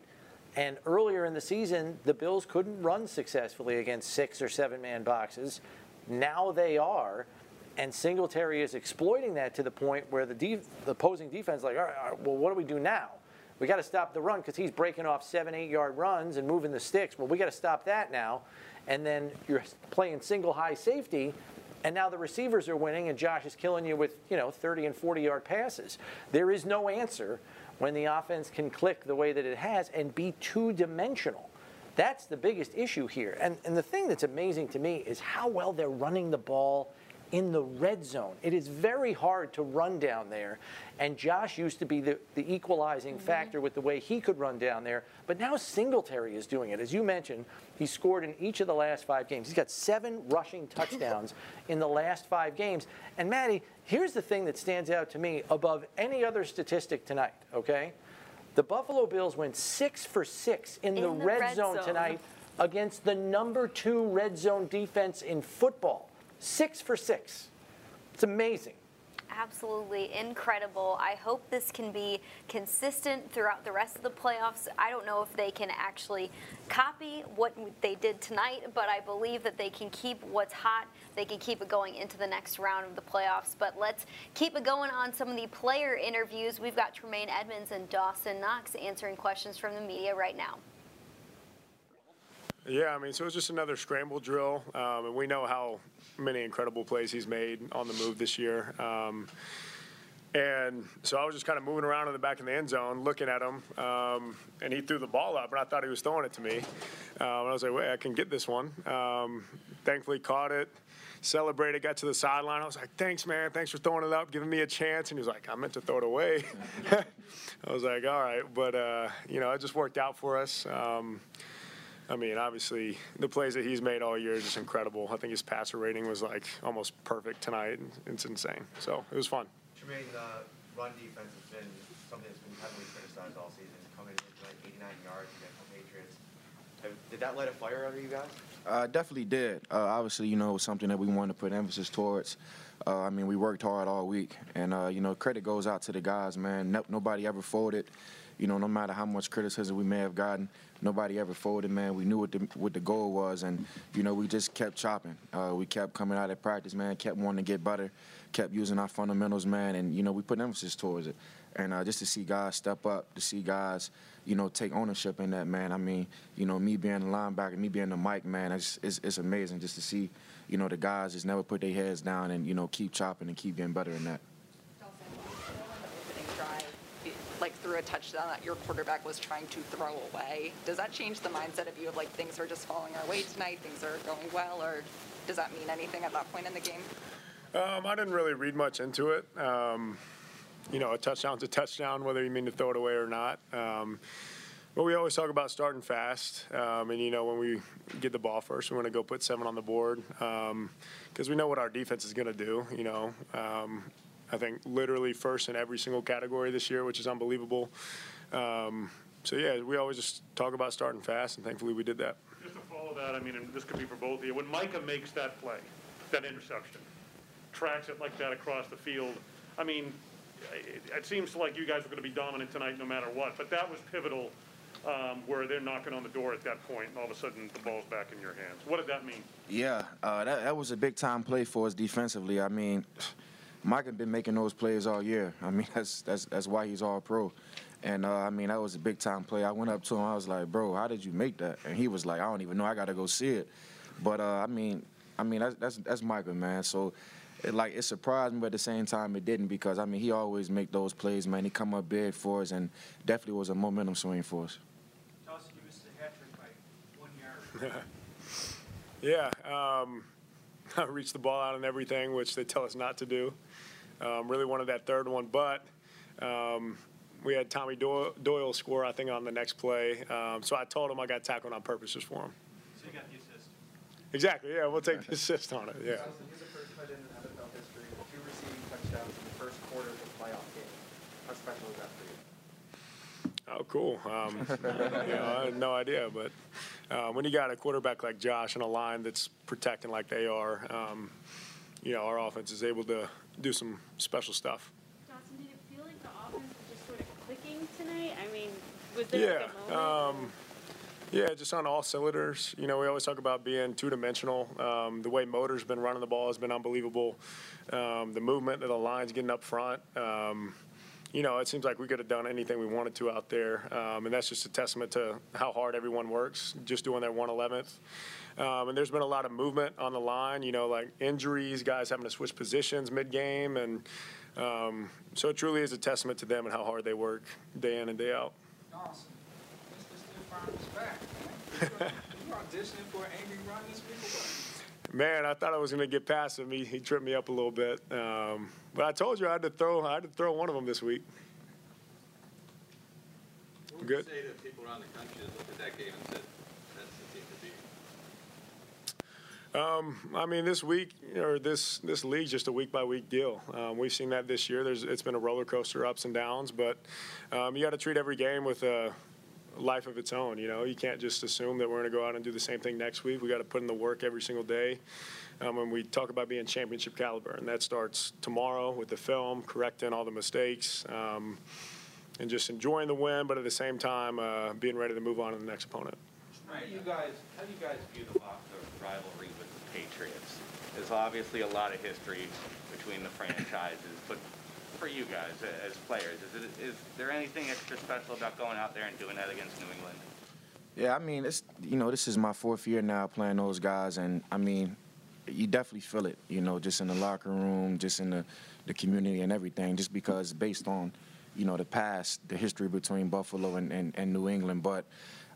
And earlier in the season, the Bills couldn't run successfully against six or seven man boxes. Now they are. And Singletary is exploiting that to the point where the, def- the opposing defense is like, all right, all right, well, what do we do now? We got to stop the run because he's breaking off seven, eight yard runs and moving the sticks. Well, we got to stop that now. And then you're playing single high safety, and now the receivers are winning, and Josh is killing you with you know 30 and 40 yard passes. There is no answer when the offense can click the way that it has and be two dimensional. That's the biggest issue here. And, and the thing that's amazing to me is how well they're running the ball in the red zone. It is very hard to run down there. And Josh used to be the, the equalizing mm-hmm. factor with the way he could run down there. But now Singletary is doing it. As you mentioned, he scored in each of the last five games. He's got seven rushing touchdowns (laughs) in the last five games. And Maddie, here's the thing that stands out to me above any other statistic tonight, okay? The Buffalo Bills went six for six in, the, the red, red zone zone. tonight against the number two red zone defense in football. Six for six. It's amazing. Absolutely incredible. I hope this can be consistent throughout the rest of the playoffs. I don't know if they can actually copy what they did tonight, but I believe that they can keep what's hot. They can keep it going into the next round of the playoffs. But let's keep it going on some of the player interviews. We've got Tremaine Edmunds and Dawson Knox answering questions from the media right now. Yeah, I mean, so it was just another scramble drill, um, and we know how many incredible plays he's made on the move this year. Um, and so I was just kind of moving around in the back of the end zone, looking at him, um, and he threw the ball up, and I thought he was throwing it to me. Um, and I was like, wait, I can get this one. Um, thankfully, caught it, celebrated, got to the sideline. I was like, thanks, man, thanks for throwing it up, giving me a chance. And he was like, I meant to throw it away. (laughs) I was like, all right, but uh, you know, it just worked out for us. I mean, obviously, the plays that he's made all year is just incredible. I think his passer rating was like almost perfect tonight. It's insane. So it was fun. Tremaine, the run defense has been something that's been heavily criticized all season. Coming in like 89 yards against the Patriots. Did that light a fire under you guys? Uh, definitely did. Uh, obviously, you know, it was something that we wanted to put emphasis towards. Uh, I mean, we worked hard all week, and uh, you know, credit goes out to the guys, man. No, nobody ever folded. You know, no matter how much criticism we may have gotten, nobody ever folded, man. We knew what the what the goal was, and you know, we just kept chopping. Uh, we kept coming out at practice, man. Kept wanting to get better. Kept using our fundamentals, man, and you know, we put emphasis towards it. And uh, just to see guys step up, to see guys, you know, take ownership in that, man. I mean, you know, me being the linebacker, me being the mic, man, it's, it's, it's amazing just to see, you know, the guys just never put their heads down and, you know, keep chopping and keep getting better in that. opening drive, it- like threw a touchdown that your quarterback was trying to throw away. Does that change the mindset of you of like things are just falling our way tonight, things are going well, or does that mean anything at that point in the game? Um, I didn't really read much into it. Um, you know, a touchdown's a touchdown, whether you mean to throw it away or not. Um, but we always talk about starting fast, um, and you know, when we get the ball first, we want to go put seven on the board because we know what our defense is going to do. You know, um, I think literally first in every single category this year, which is unbelievable. Um, so yeah, we always just talk about starting fast, and thankfully we did that. Just to follow that, I mean, and this could be for both of you, when Micah makes that play, that interception, tracks it like that across the field. I mean, it, it seems like you guys are going to be dominant tonight no matter what, but that was pivotal um, where they're knocking on the door at that point, and all of a sudden the ball's back in your hands. What did that mean? Yeah, uh, that, that was a big time play for us defensively. I mean, Mike had been making those plays all year. I mean, (laughs) that's that's that's why he's all pro. And uh, I mean, that was a big time play. I went up to him. I was like, "Bro, how did you make that?" And he was like, "I don't even know. I got to go see it." But uh, I mean, I mean, that's that's that's Michael, man. So. It, like it surprised me, but at the same time it didn't because I mean he always make those plays, man. He come up big for us, and definitely was a momentum swing for us. Dawson, you missed the hat trick by one yard. (laughs) Yeah, um, (laughs) I reached the ball out and everything, which they tell us not to do. Um, really wanted that third one, but um, we had Tommy Doyle, Doyle score, I think, on the next play. Um, so I told him I got tackled on purpose just for him. So you got the assist. Exactly, yeah, we'll take the assist on it, yeah. Dawson, he's the first tight end in NFL history with two receiving touchdowns in the first quarter of a playoff game. How special is that for you? Oh, cool. Um, you know, I had no idea, but uh, when you got a quarterback like Josh and a line that's protecting like they are, um, you know, our offense is able to do some special stuff. Dawson, did it feel like the offense was just sort of clicking tonight? I mean, was there like Yeah. moment? Um, yeah, just on all cylinders. You know, we always talk about being two dimensional. Um, the way Motor's been running the ball has been unbelievable. Um, the movement of the lines getting up front. Um, you know, it seems like we could have done anything we wanted to out there. Um, and that's just a testament to how hard everyone works, just doing their 111th. Um, and there's been a lot of movement on the line, you know, like injuries, guys having to switch positions mid game. And um, so it truly is a testament to them and how hard they work day in and day out. Dawson, Mr. Stefan's back. (laughs) You auditioning for an angry run this week or what? Man, I thought I was going to get past him. He, he tripped me up a little bit. Um, but I told you I had to throw. I had to throw one of them this week. What would Good. you say to people around the country that looked at that game and said, that's the team to beat? Um, I mean, this week or this this league's just a week by week deal. Um, we've seen that this year. There's it's been a roller coaster, ups and downs, but um, you got to treat every game with a life of its own. You know, you can't just assume that we're going to go out and do the same thing next week. We got to put in the work every single day. Um, when we talk about being championship caliber, and that starts tomorrow with the film, correcting all the mistakes. Um, and just enjoying the win, but at the same time, uh, being ready to move on to the next opponent. How do you guys, how do you guys view the Boston rivalry with the Patriots? There's obviously a lot of history between the franchises, but for you guys as players, is, it, is there anything extra special about going out there and doing that against New England? Yeah, I mean, it's you know, this is my fourth year now playing those guys, and I mean, you definitely feel it. You know, just in the locker room, just in the the community and everything, just because based on you know the past, the history between Buffalo and, and, and New England. But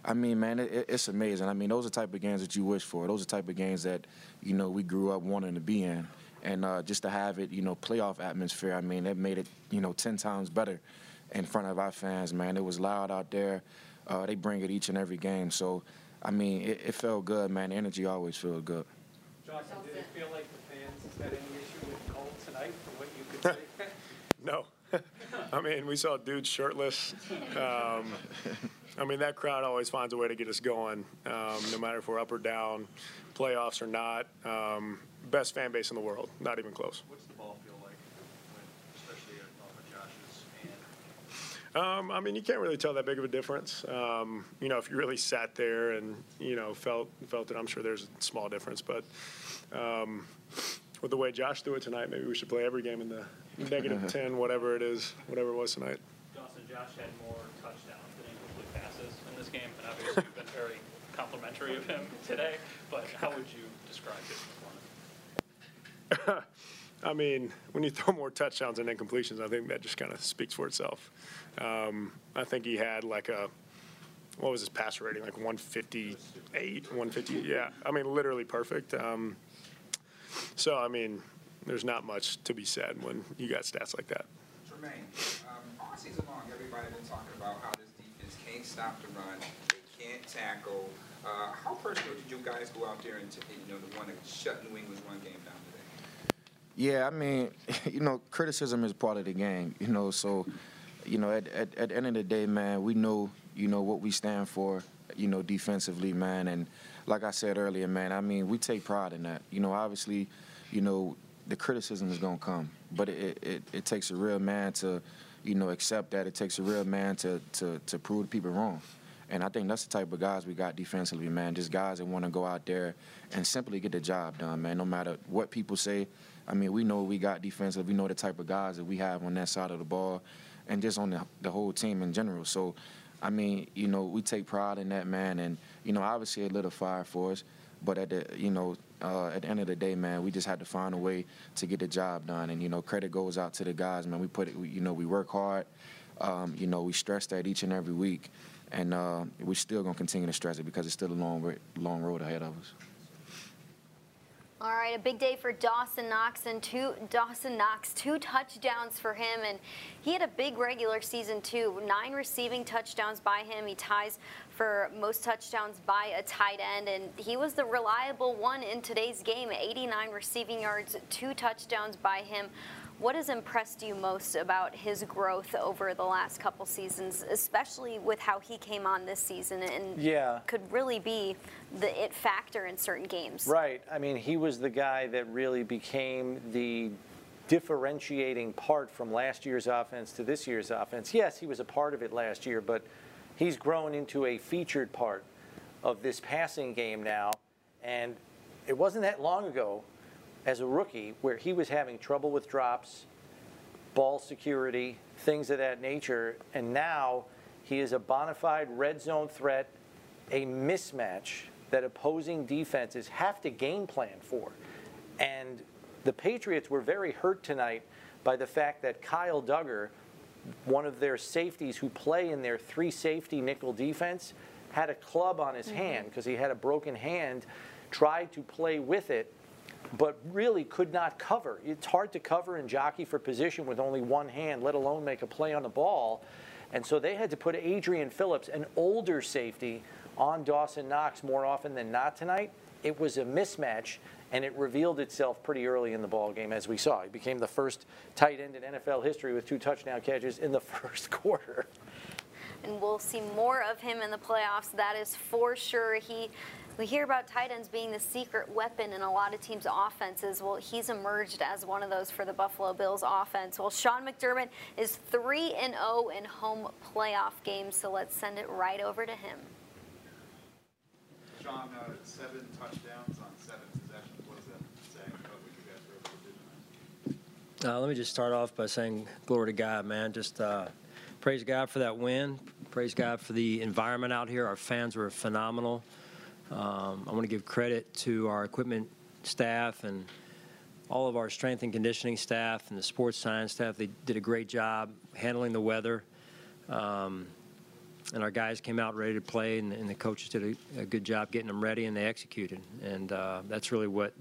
I mean, man, it, it- it's amazing. I mean, those are the type of games that you wish for. Those are the type of games that you know we grew up wanting to be in, and uh, just to have it, you know, playoff atmosphere. I mean, it made it you know ten times better in front of our fans. Man, it was loud out there. Uh, they bring it each and every game. So, I mean, it, it felt good, man. The energy always feels good. Johnson, did it feel like the fans had any issue with Cole tonight, from what you could (laughs) say? I mean, we saw dudes shirtless. Um, I mean, that crowd always finds a way to get us going, um, no matter if we're up or down, playoffs or not. Um, best fan base in the world, not even close. What's the ball feel like, when, especially off of Josh's hand? Um, I mean, you can't really tell that big of a difference. Um, you know, if you really sat there and you know felt felt it, I'm sure there's a small difference. But um, with the way Josh threw it tonight, maybe we should play every game in the negative ten, whatever it is, whatever it was tonight. Dawson, Josh had more touchdowns than incomplete passes in this game, and obviously you've been very complimentary of him today, but how would you describe his performance? (laughs) I mean, when you throw more touchdowns than incompletions, I think that just kind of speaks for itself. Um, I think he had like a, what was his pass rating? Like 158, 150. Yeah, I mean, literally perfect. Um, so, I mean, there's not much to be said when you got stats like that. Tremaine, um, all season long, everybody been talking about how this defense can't stop the run, they can't tackle. Uh, how personal did you guys go out there and, t- you know, the one that shut New England's run game down today? Yeah, I mean, (laughs) you know, criticism is part of the game, you know, so, you know, at, at, at the end of the day, man, we know, you know, what we stand for, you know, defensively, man. And like I said earlier, man, I mean, we take pride in that. You know, obviously, you know, the criticism is gonna come, but it, it, it takes a real man to, you know, accept that. It takes a real man to to to prove people wrong. And I think that's the type of guys we got defensively, man. Just guys that want to go out there and simply get the job done, man. No matter what people say. I mean, we know we got defensive. We know the type of guys that we have on that side of the ball, and just on the the whole team in general. So, I mean, you know, we take pride in that, man. And you know, obviously, it lit a fire for us. But at the, you know, uh, at the end of the day, man, we just had to find a way to get the job done. And you know, credit goes out to the guys, man. We put it, we, you know, we work hard. Um, you know, we stress that each and every week, and uh, we're still gonna continue to stress it because it's still a long, long road ahead of us. All right, a big day for Dawson Knox and two Dawson Knox, two touchdowns for him, and he had a big regular season too. Nine receiving touchdowns by him. He ties for most touchdowns by a tight end, and he was the reliable one in today's game. 89 receiving yards, two touchdowns by him. What has impressed you most about his growth over the last couple seasons, especially with how he came on this season and Yeah. could really be the it factor in certain games? Right. I mean, he was the guy that really became the differentiating part from last year's offense to this year's offense. Yes, he was a part of it last year, but he's grown into a featured part of this passing game now. And it wasn't that long ago, as a rookie, where he was having trouble with drops, ball security, things of that nature. And now he is a bona fide red zone threat, a mismatch that opposing defenses have to game plan for. And the Patriots were very hurt tonight by the fact that Kyle Dugger, one of their safeties who play in their three safety nickel defense, had a club on his mm-hmm. hand because he had a broken hand, tried to play with it, but really could not cover. It's hard to cover and jockey for position with only one hand, let alone make a play on the ball. And so they had to put Adrian Phillips, an older safety, on Dawson Knox more often than not tonight. It was a mismatch, and it revealed itself pretty early in the ball game, as we saw. He became the first tight end in NFL history with two touchdown catches in the (laughs) first quarter. and we'll see more of him in the playoffs. That is for sure. He, we hear about tight ends being the secret weapon in a lot of teams' offenses. Well, he's emerged as one of those for the Buffalo Bills offense. Well, Sean McDermott is 3 and 0 in home playoff games, so let's send it right over to him. Sean, uh, seven touchdowns on seven possessions. What does that say about what you guys were able to do tonight? Uh, let me just start off by saying glory to God, man. Just uh, praise God for that win. Praise God for the environment out here. Our fans were phenomenal. Um, I want to give credit to our equipment staff and all of our strength and conditioning staff and the sports science staff. They did a great job handling the weather. Um, and our guys came out ready to play, and, and the coaches did a, a, good job getting them ready, and they executed. And uh, that's really what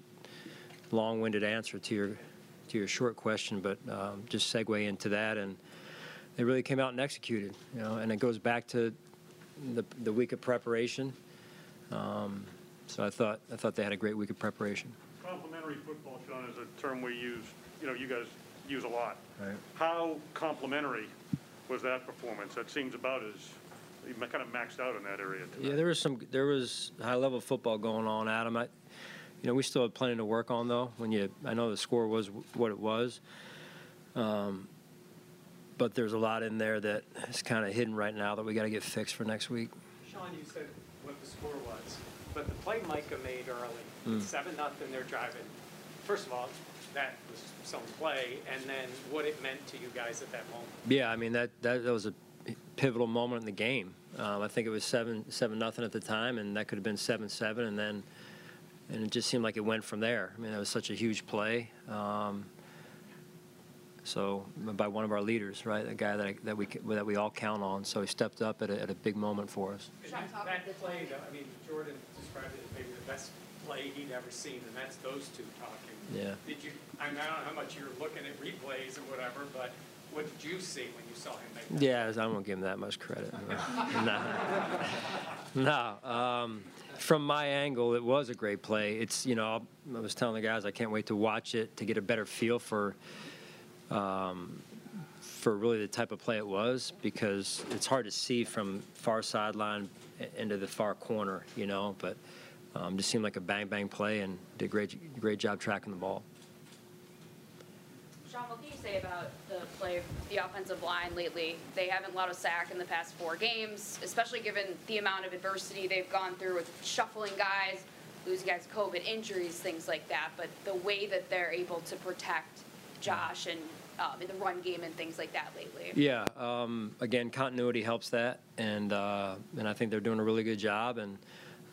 long-winded answer to your to your short question, but um, just segue into that, and they really came out and executed. You know, and it goes back to the the week of preparation. Um, so I thought I thought they had a great week of preparation. Complementary football, Sean, is a term we use. You know, you guys use a lot. Right. How complimentary was that performance? That seems about as you kind of maxed out in that area. Tonight. Yeah, there was some there was high level football going on, Adam. I, you know, we still have plenty to work on though. When you, I know the score was what it was, um, but there's a lot in there that is kind of hidden right now that we got to get fixed for next week. Sean, you said what the score was, but the play Micah made early, Mm. seven nothing, they're driving. First of all, that was some play, and then what it meant to you guys at that moment. Yeah, I mean that that, that was a pivotal moment in the game. Um, I think it was seven seven nothing at the time, and that could have been seven seven, and then and it just seemed like it went from there. I mean, it was such a huge play. Um, so by one of our leaders, right, a guy that I, that we that we all count on. So he stepped up at a, at a big moment for us. That play, though, I mean, Jordan described it as maybe the best play he'd ever seen, and that's those two talking. Yeah. Did you? I, mean, I don't know how much you're looking at replays or whatever, but what did you see when you saw him make? That Yeah, I won't give him that much credit. (laughs) no, no. Um, from my angle, it was a great play. It's you know I was telling the guys I can't wait to watch it to get a better feel for um, for really the type of play it was because it's hard to see from far sideline into the far corner, you know. But um, just seemed like a bang bang play and did a great great job tracking the ball. Sean, what can you say about the play the offensive line lately? They haven't allowed a sack in the past four games, especially given the amount of adversity they've gone through with shuffling guys, losing guys COVID injuries, things like that. But the way that they're able to protect Josh and um, in the run game and things like that lately. Yeah, um, again, continuity helps that, and uh, and I think they're doing a really good job, and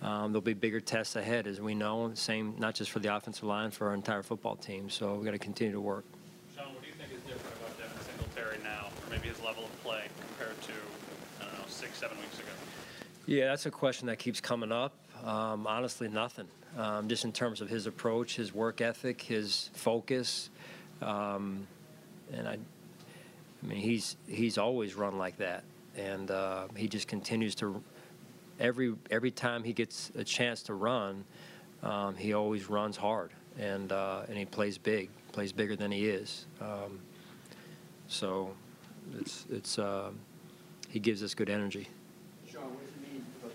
um, there'll be bigger tests ahead, as we know. Same, not just for the offensive line, for our entire football team. So we've got to continue to work. Sean, what do you think is different about Devin Singletary now, or maybe his level of play compared to, I don't know, six, seven weeks ago? Yeah, that's a question that keeps coming up. Um, honestly, nothing. Um, just in terms of his approach, his work ethic, his focus, um, and I, I mean, he's he's always run like that, and uh, he just continues to. Every every time he gets a chance to run, um, he always runs hard, and uh, and he plays big, plays bigger than he is. Um, so, it's it's uh, he gives us good energy. Sean, what does it mean for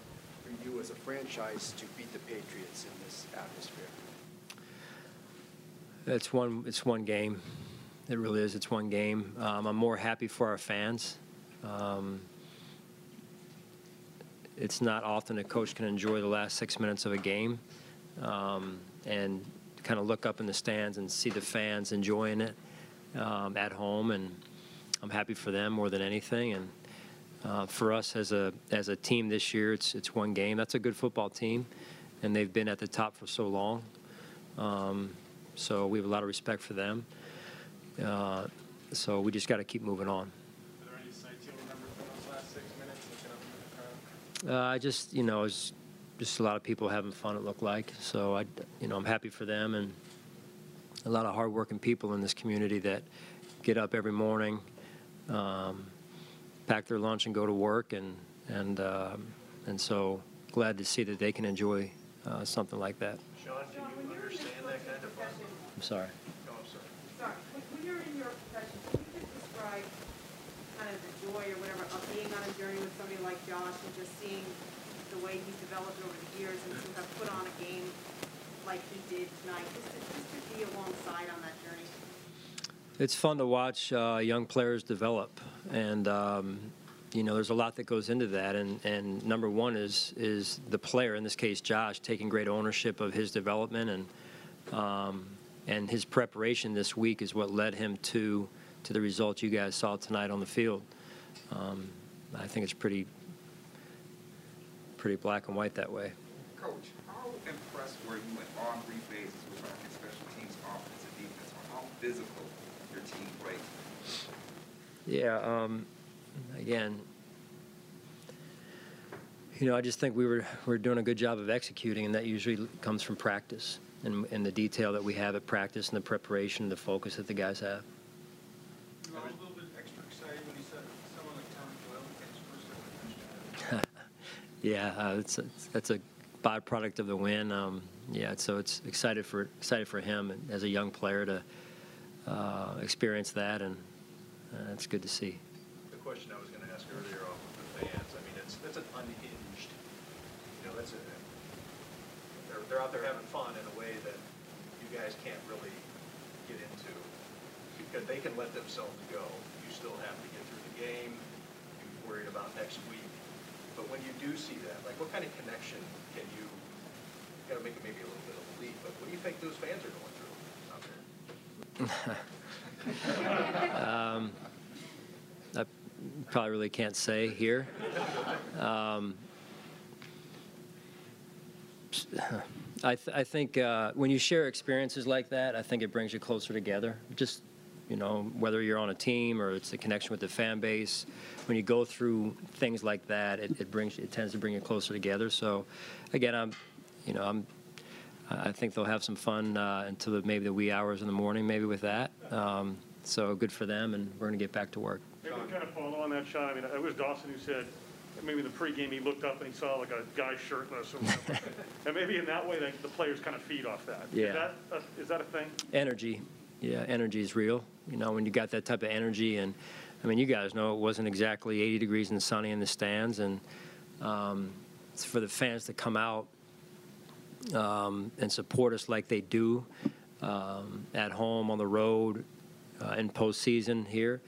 for you as a franchise to beat the Patriots in this atmosphere? It's one. It's one game. It really is. It's one game. Um, I'm more happy for our fans. Um, it's not often a coach can enjoy the last six minutes of a game um, and kind of look up in the stands and see the fans enjoying it um, at home. And I'm happy for them more than anything. And uh, for us as a as a team this year, it's it's one game. That's a good football team, and they've been at the top for so long. Um, so we have a lot of respect for them. Uh, so we just got to keep moving on. Uh, I just, you know, it's just a lot of people having fun. It looked like so. I, you know, I'm happy for them and a lot of hardworking people in this community that get up every morning, um, pack their lunch, and go to work, and and um, and so glad to see that they can enjoy uh, something like that. Sean, do you understand that kind of fun? I'm sorry. No, I'm sorry. Sorry, when, when you're in your profession, can you just describe kind of the joy or whatever of being on a journey with somebody like Josh and just seeing the way he's developed over the years and to have put on a game like he did tonight, just to, just to be alongside on that journey? It's fun to watch uh, young players develop, and um, you know there's a lot that goes into that. And, and number one is is the player, in this case Josh, taking great ownership of his development and um, and his preparation this week is what led him to to the results you guys saw tonight on the field. Um, I think it's pretty pretty black and white that way. Coach, how impressed were you in all three phases your special teams, offense, and defense, how physical? Yeah. Um, again, you know, I just think we were we're doing a good job of executing, and that usually comes from practice and, and the detail that we have at practice and the preparation, and the focus that the guys have. You were a little bit extra excited when he said someone like Tommy Doyle gets first ever touchdown. Yeah, uh, it's a, that's a byproduct of the win. Um, yeah, so it's excited for excited for him as a young player to uh, experience that, and it's good to see. The question I was going to ask earlier off of the fans, I mean, it's, it's an unhinged, you know, that's a, they're, they're out there having fun in a way that you guys can't really get into. Because they can let themselves go. You still have to get through the game, you're worried about next week. But when you do see that, like, what kind of connection can you, you gotta make it maybe a little bit of a leap, but what do you think those fans are going through out there? (laughs) um, I probably really can't say here. Um, I, th- I think uh, when you share experiences like that, I think it brings you closer together. Just, you know, whether you're on a team or it's a connection with the fan base, when you go through things like that, it, it brings it tends to bring you closer together. So, again, I'm, you know, I'm I think they'll have some fun uh, until maybe the wee hours in the morning, maybe with that. Um, so good for them, and we're going to get back to work. Maybe kind of follow on that, Sean, I mean, it was Dawson who said, maybe in the pregame, he looked up and he saw like a guy shirtless or whatever. (laughs) And maybe in that way, like, the players kind of feed off that. Yeah. Is that, a- is that a thing? Energy, yeah, energy is real. You know, when you got that type of energy, and I mean, you guys know it wasn't exactly 80 degrees and sunny in the stands, and um, for the fans to come out um, and support us like they do um, at home, on the road, uh, in postseason here,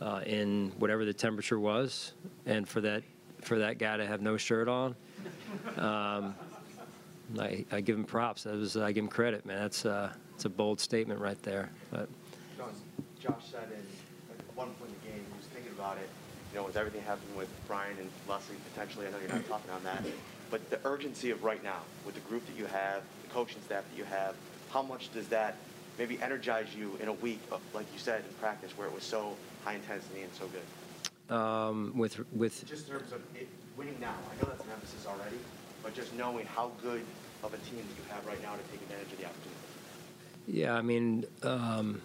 uh, in whatever the temperature was, and for that for that guy to have no shirt on, um, I, I give him props. That was I give him credit, man. That's uh, it's a bold statement right there. But Josh said in, at one point in the game, he was thinking about it, you know, with everything happening with Brian and Leslie potentially, I know you're not talking on that, but the urgency of right now, with the group that you have, the coaching staff that you have, how much does that maybe energize you in a week, of, like you said, in practice, where it was so high intensity and so good? um, with with Just in terms of it, winning now, I know that's an emphasis already, but just knowing how good of a team that you have right now to take advantage of the opportunity. Yeah, I mean, um,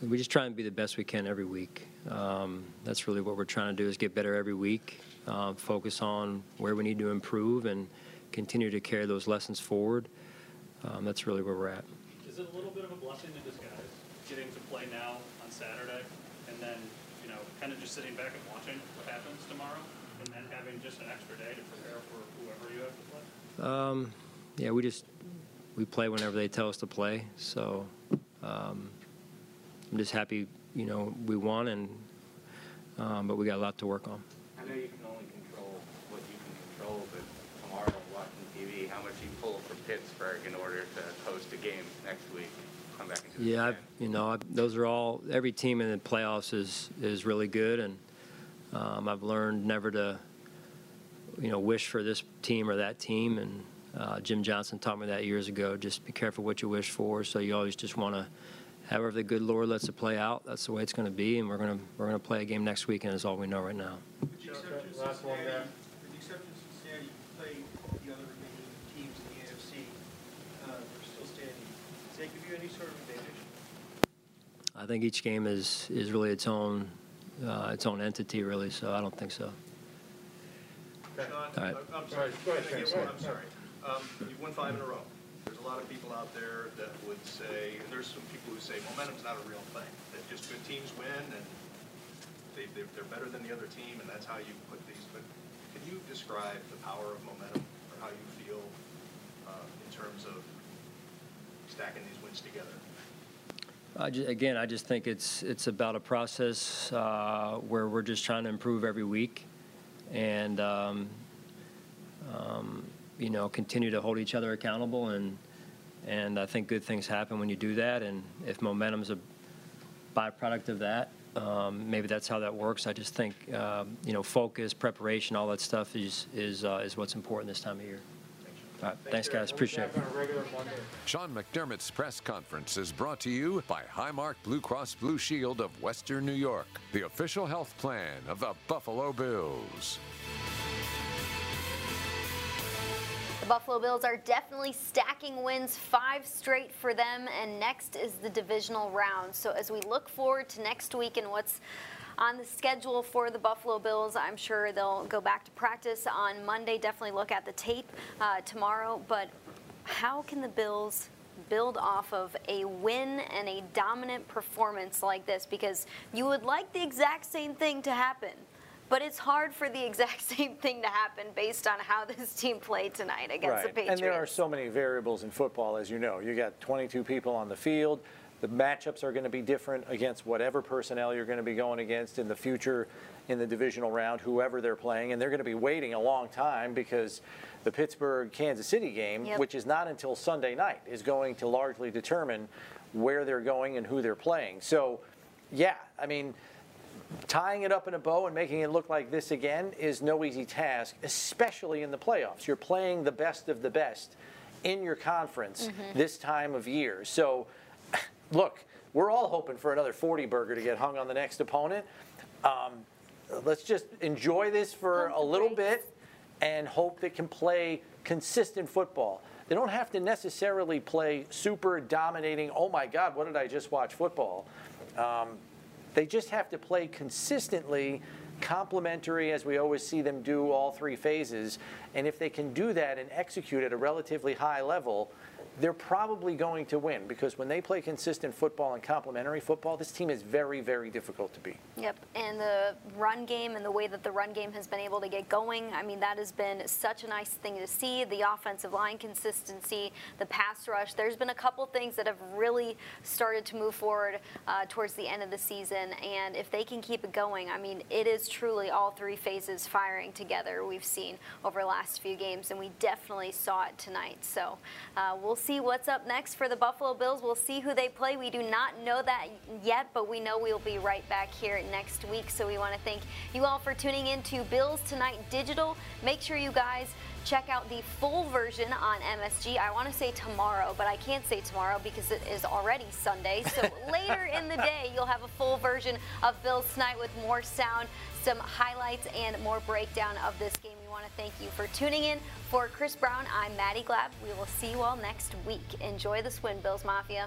we just try and be the best we can every week. Um, that's really what we're trying to do is get better every week, uh, focus on where we need to improve, and continue to carry those lessons forward. Um, that's really where we're at. Is it a little bit of a blessing in disguise, getting to play now on Saturday, and then, you know, kind of just sitting back and watching what happens tomorrow, and then having just an extra day to prepare for whoever you have to play? Um, yeah, we just we play whenever they tell us to play. So um, I'm just happy, you know, we won, and um, but we got a lot to work on. I know you can only control what you can control, but tomorrow watching TV, how much you pull from Pittsburgh in order to host a game next week, come back into the Yeah, I've, you know, i those are all. Every team in the playoffs is is really good, and um, I've learned never to, you know, wish for this team or that team. And uh, Jim Johnson taught me that years ago. Just be careful what you wish for. So you always just want to, however the good Lord lets it play out. That's the way it's going to be, and we're going to we're going to play a game next weekend. Is all we know right now. With the exception of Cincinnati, with the exception of Cincinnati, you play the other remaining teams in the AFC, uh, they're still standing. Does that give you any sort of advantage? I think each game is is really its own uh, its own entity, really. So I don't think so. Sean, All right. I'm- I'm sorry, Go ahead, Can I get Sam. one? I'm sorry. Um, You've won five in a row. There's a lot of people out there that would say, there's some people who say momentum's not a real thing, that just good teams win and they, they're they're better than the other team and that's how you put these, but can you describe the power of momentum or how you feel uh, in terms of stacking these wins together? I ju- again, I just think it's it's about a process uh, where we're just trying to improve every week, and um, um, you know continue to hold each other accountable, and and I think good things happen when you do that. And if momentum's a byproduct of that, um, maybe that's how that works. I just think um, you know focus, preparation, all that stuff is is uh, is what's important this time of year. All right, thanks, guys. Appreciate it. Sean McDermott's press conference is brought to you by Highmark Blue Cross Blue Shield of Western New York, the official health plan of the Buffalo Bills. The Buffalo Bills are definitely stacking wins, five straight for them, and next is the divisional round. So as we look forward to next week and what's on the schedule for the Buffalo Bills, I'm sure they'll go back to practice on Monday. Definitely look at the tape uh, tomorrow. But how can the Bills build off of a win and a dominant performance like this? Because you would like the exact same thing to happen. But it's hard for the (laughs) exact same thing to happen based on how this team played tonight against the Patriots. And there are so many variables in football, as you know. You got 22 people on the field. The matchups are going to be different against whatever personnel you're going to be going against in the future in the divisional round, whoever they're playing. And they're going to be waiting a long time because the Pittsburgh Kansas City game, Yep. which is not until Sunday night, is going to largely determine where they're going and who they're playing. So, yeah, I mean, tying it up in a bow and making it look like this again is no easy task, especially in the playoffs. You're playing the best of the best in your conference Mhm. this time of year. So, look, we're all hoping for another 40 burger to get hung on the next opponent. Um, let's just enjoy this for a little bit and hope they can play consistent football. They don't have to necessarily play super dominating, oh my God, what did I just watch football? Um, they just have to play consistently, complementary, as we always see them do all three phases. And if they can do that and execute at a relatively high level, they're probably going to win because when they play consistent football and complementary football, this team is very, very difficult to beat. Yep, and the run game and the way that the run game has been able to get going, I mean, that has been such a nice thing to see. The offensive line consistency, the pass rush, there's been a couple things that have really started to move forward uh, towards the end of the season. And if they can keep it going, I mean, it is truly all three phases firing together we've seen over the last few games, and we definitely saw it tonight. So uh, we'll see what's up next for the Buffalo Bills. We'll see who they play. We do not know that yet, but we know we'll be right back here next week. So we want to thank you all for tuning in to Bills Tonight Digital. Make sure you guys check out the full version on MSG. I want to say tomorrow, but I can't say tomorrow because it is already Sunday. So (laughs) later in the day, you'll have a full version of Bills Tonight with more sound, some highlights, and more breakdown of this game. We want to thank you for tuning in. For Chris Brown, I'm Maddie Glab. We will see you all next week. Enjoy the swim, Bills Mafia.